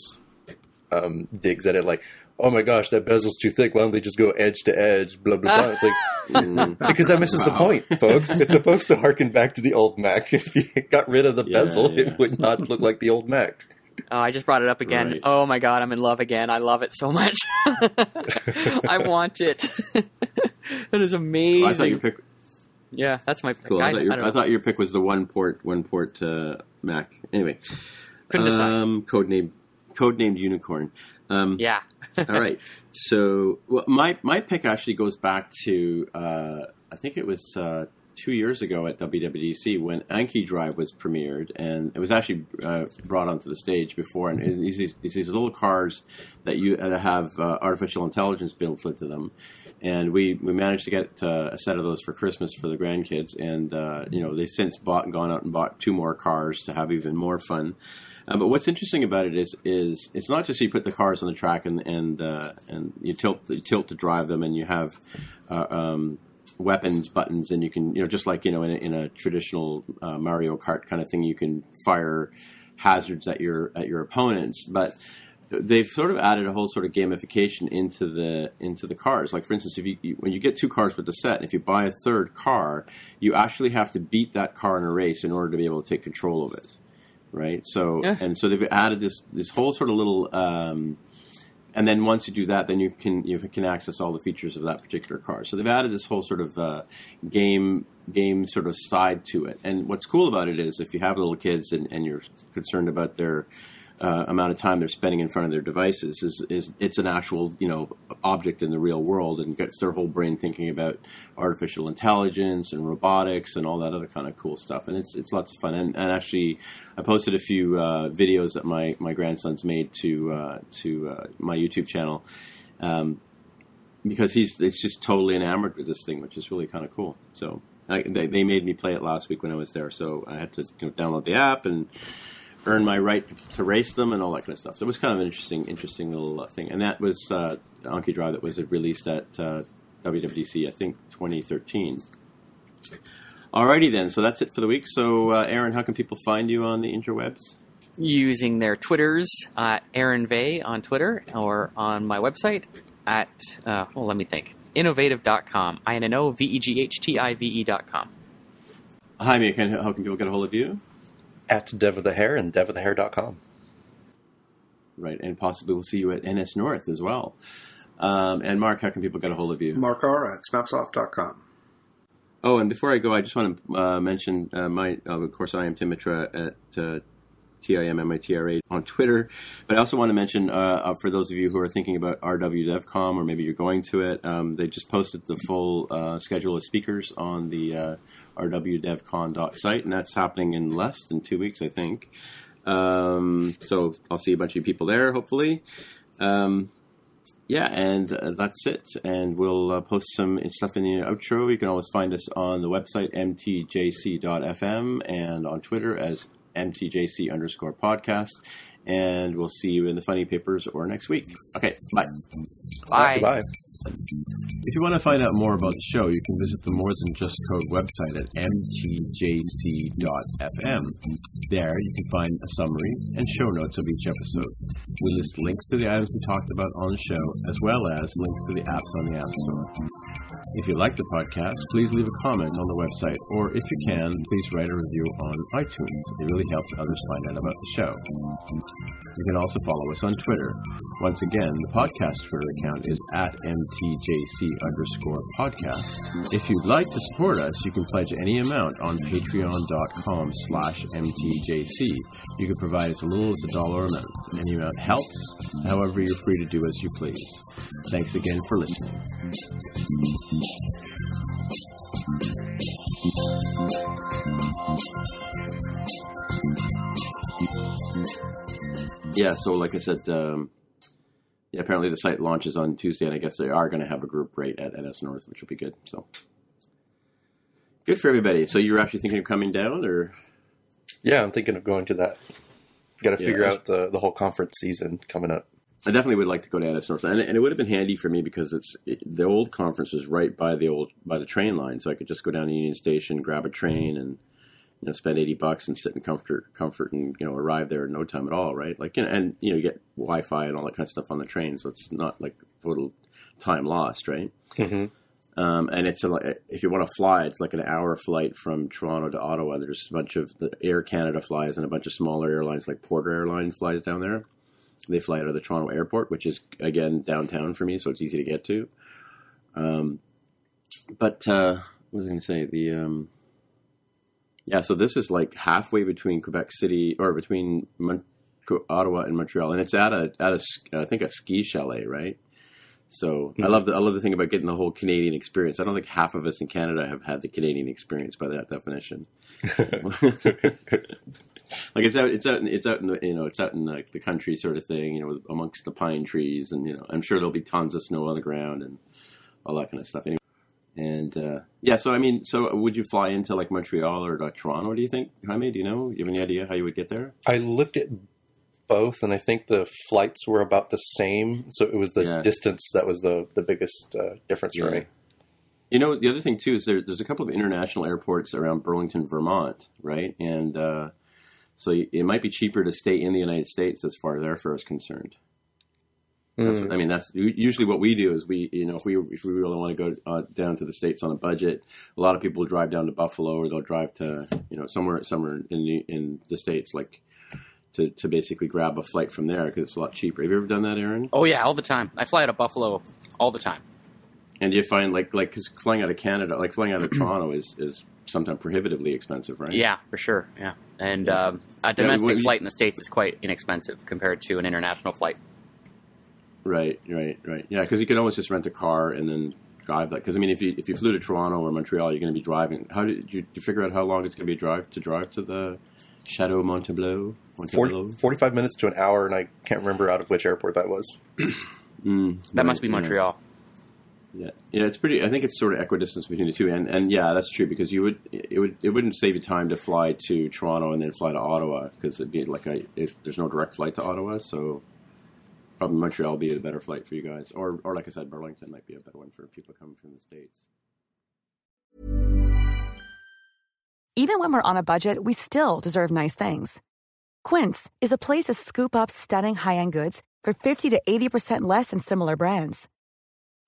um, digs at it, like, "Oh my gosh, that bezel's too thick. Why don't they just go edge to edge?" Blah blah blah. It's like Mm. because that misses the point, folks. It's supposed to harken back to the old Mac. If you got rid of the Yeah, bezel, yeah. it would not look like the old Mac. Oh, I just brought it up again. Right. Oh my god, I'm in love again. I love it so much. I want it. that is Well, amazing. I thought your pick. Yeah, that's my pick. Cool. I, thought your, I I thought your pick was the one port, one port uh, Mac. Anyway, couldn't decide. um, codename, codenamed Unicorn. Um, Yeah. all right. So well, my my pick actually goes back to uh, I think it was uh, two years ago at WWDC when Anki Drive was premiered, and it was actually uh, brought onto the stage before. And it's these, it's these little cars that you that have uh, artificial intelligence built into them. And we, we managed to get uh, a set of those for Christmas for the grandkids, and uh, you know they since bought and gone out and bought two more cars to have even more fun. Uh, but what's interesting about it is is it's not just you put the cars on the track and and uh, and you tilt you tilt to drive them and you have uh, um, weapons buttons and you can you know just like you know in a, in a traditional uh, Mario Kart kind of thing you can fire hazards at your at your opponents, but they've sort of added a whole sort of gamification into the into the cars. Like for instance, if you, you when you get two cars with the set, if you buy a third car, you actually have to beat that car in a race in order to be able to take control of it, right? So Yeah. and so they've added this this whole sort of little. Um, and then once you do that, then you can you can access all the features of that particular car. So they've added this whole sort of uh, game game sort of side to it. And what's cool about it is if you have little kids and, and you're concerned about their uh, amount of time they're spending in front of their devices, is is it's an actual you know object in the real world and gets their whole brain thinking about artificial intelligence and robotics and all that other kind of cool stuff. And it's it's lots of fun. And, and actually, I posted a few uh, videos that my my grandson's made to uh, to uh, my YouTube channel. Um, because he's it's just totally enamored with this thing, which is really kind of cool. So I, they, they made me play it last week when I was there, so I had to you know, download the app and earn my right to, race them and all that kind of stuff. So it was kind of an interesting interesting little uh, thing, and that was uh, Anki Drive that was released at uh, WWDC, I think 2013. Alrighty then, so that's it for the week. So uh, Aaron, how can people find you on the interwebs? Using their Twitters, uh, Aaron Vegh on Twitter, or on my website at, uh, well, let me think, innoveghtive.com. I N N O V E G H T I V E.com. Jaime. How can people get a hold of you? At Dev of the Hair and devofthehair.com. Right, and possibly we'll see you at NSNorth as well. Um, and Mark, how can people get a hold of you? Mark R at snapsoft.com. Oh, and before I go, I just want to uh, mention uh, my, uh, of course, I am timmitra at uh, T I M M I T R A on Twitter. But I also want to mention uh, uh, for those of you who are thinking about RWDevCon or maybe you're going to it, um, they just posted the full uh, schedule of speakers on the uh, RWDevCon site, and that's happening in less than two weeks, I think. Um, so I'll see a bunch of people there, hopefully. Um, yeah, and uh, that's it. And we'll uh, post some stuff in the outro. You can always find us on the website mtjc.fm and on Twitter as mtjc underscore podcast. And we'll see you in the funny papers or next week. Okay, bye. Bye. Bye. If you want to find out more about the show, you can visit the More Than Just Code website at mtjc.fm. There, you can find a summary and show notes of each episode. We list links to the items we talked about on the show, as well as links to the apps on the App Store. If you like the podcast, please leave a comment on the website, or if you can, please write a review on iTunes. It really helps others find out about the show. You can also follow us on Twitter. Once again, the podcast Twitter account is at mtjc underscore podcast. If you'd like to support us, you can pledge any amount on patreon.com slash mtjc. You can provide as little as a dollar a month. Any amount helps. However, you're free to do as you please. Thanks again for listening. Yeah, so like I said, um, yeah, apparently the site launches on Tuesday, and I guess they are going to have a group rate at NSNorth, which will be good. So good for everybody. So you're actually thinking of coming down, or Yeah, I'm thinking of going to that. Got to Yeah, figure out the the whole conference season coming up. I definitely would like to go to NSNorth, and, and it would have been handy for me because it's it, the old conference was right by the old by the train line, so I could just go down to Union Station, grab a train, and you know spend eighty bucks and sit in comfort, comfort, and you know arrive there in no time at all, right? Like, you know, and you know, you get Wi-Fi and all that kind of stuff on the train, so it's not like total time lost, right? Mhm. Um, and it's a, if you want to fly, it's like an hour flight from Toronto to Ottawa. There's a bunch of Air Canada flies and a bunch of smaller airlines like Porter Airline flies down there. They fly out of the Toronto airport, which is again downtown for me, so it's easy to get to. Um, but uh, what was I going to say? The um, yeah, so this is like halfway between Quebec City or between Mon- Ottawa and Montreal, and it's at a at a I think a ski chalet, right? So I mm-hmm. love the I love the thing about getting the whole Canadian experience. I don't think half of us in Canada have had the Canadian experience by that definition. like it's out it's out in, it's out in the, you know it's out in the, the country sort of thing, you know, amongst the pine trees, and you know I'm sure there'll be tons of snow on the ground and all that kind of stuff. Anyway, and uh, yeah, so I mean, so would you fly into like Montreal or uh, Toronto? Do you think, Jaime? Do you know? Do you have any idea how you would get there? I looked at both, and I think the flights were about the same. So it was the Yeah. distance that was the the biggest uh, difference for me. You know, the other thing too is there, there's a couple of international airports around Burlington, Vermont, right? And uh, so it might be cheaper to stay in the United States as far as airfare is concerned. That's what- I mean, that's usually what we do is we, you know, if we if we really want to go uh, down to the states on a budget, a lot of people will drive down to Buffalo or they'll drive to, you know, somewhere somewhere in the in the states, like to to basically grab a flight from there because it's a lot cheaper. Have you ever done that, Aaron? Oh yeah, all the time. I fly out of Buffalo all the time. And you find like like because flying out of Canada, like flying out of Toronto, is is sometimes prohibitively expensive, right? Yeah, for sure. Yeah, and Yeah. um, a domestic well, you- flight in the states is quite inexpensive compared to an international flight. Right, right, right. Yeah, because you can always just rent a car and then drive that. Because I mean, if you if you flew to Toronto or Montreal, you're going to be driving. How did you, did you figure out how long it's going to be drive to drive to the Chateau Montebello? 40, 45 minutes to an hour, and I can't remember out of which airport that was. Mm, That right, must be. Montreal. Yeah, yeah, it's pretty. I think it's sort of equidistance between the two, and and yeah, that's true because you would it would it wouldn't save you time to fly to Toronto and then fly to Ottawa because it'd be like a if there's no direct flight to Ottawa, so probably Montreal would be a better flight for you guys, or or like I said, Burlington might be a better one for people coming from the states. Even when we're on a budget, we still deserve nice things. Quince is a place to scoop up stunning high-end goods for 50 to 80% less than similar brands.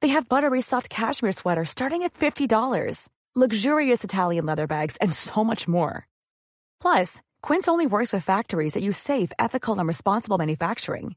They have buttery soft cashmere sweaters starting at $50, luxurious Italian leather bags, and so much more. Plus, Quince only works with factories that use safe, ethical, and responsible manufacturing.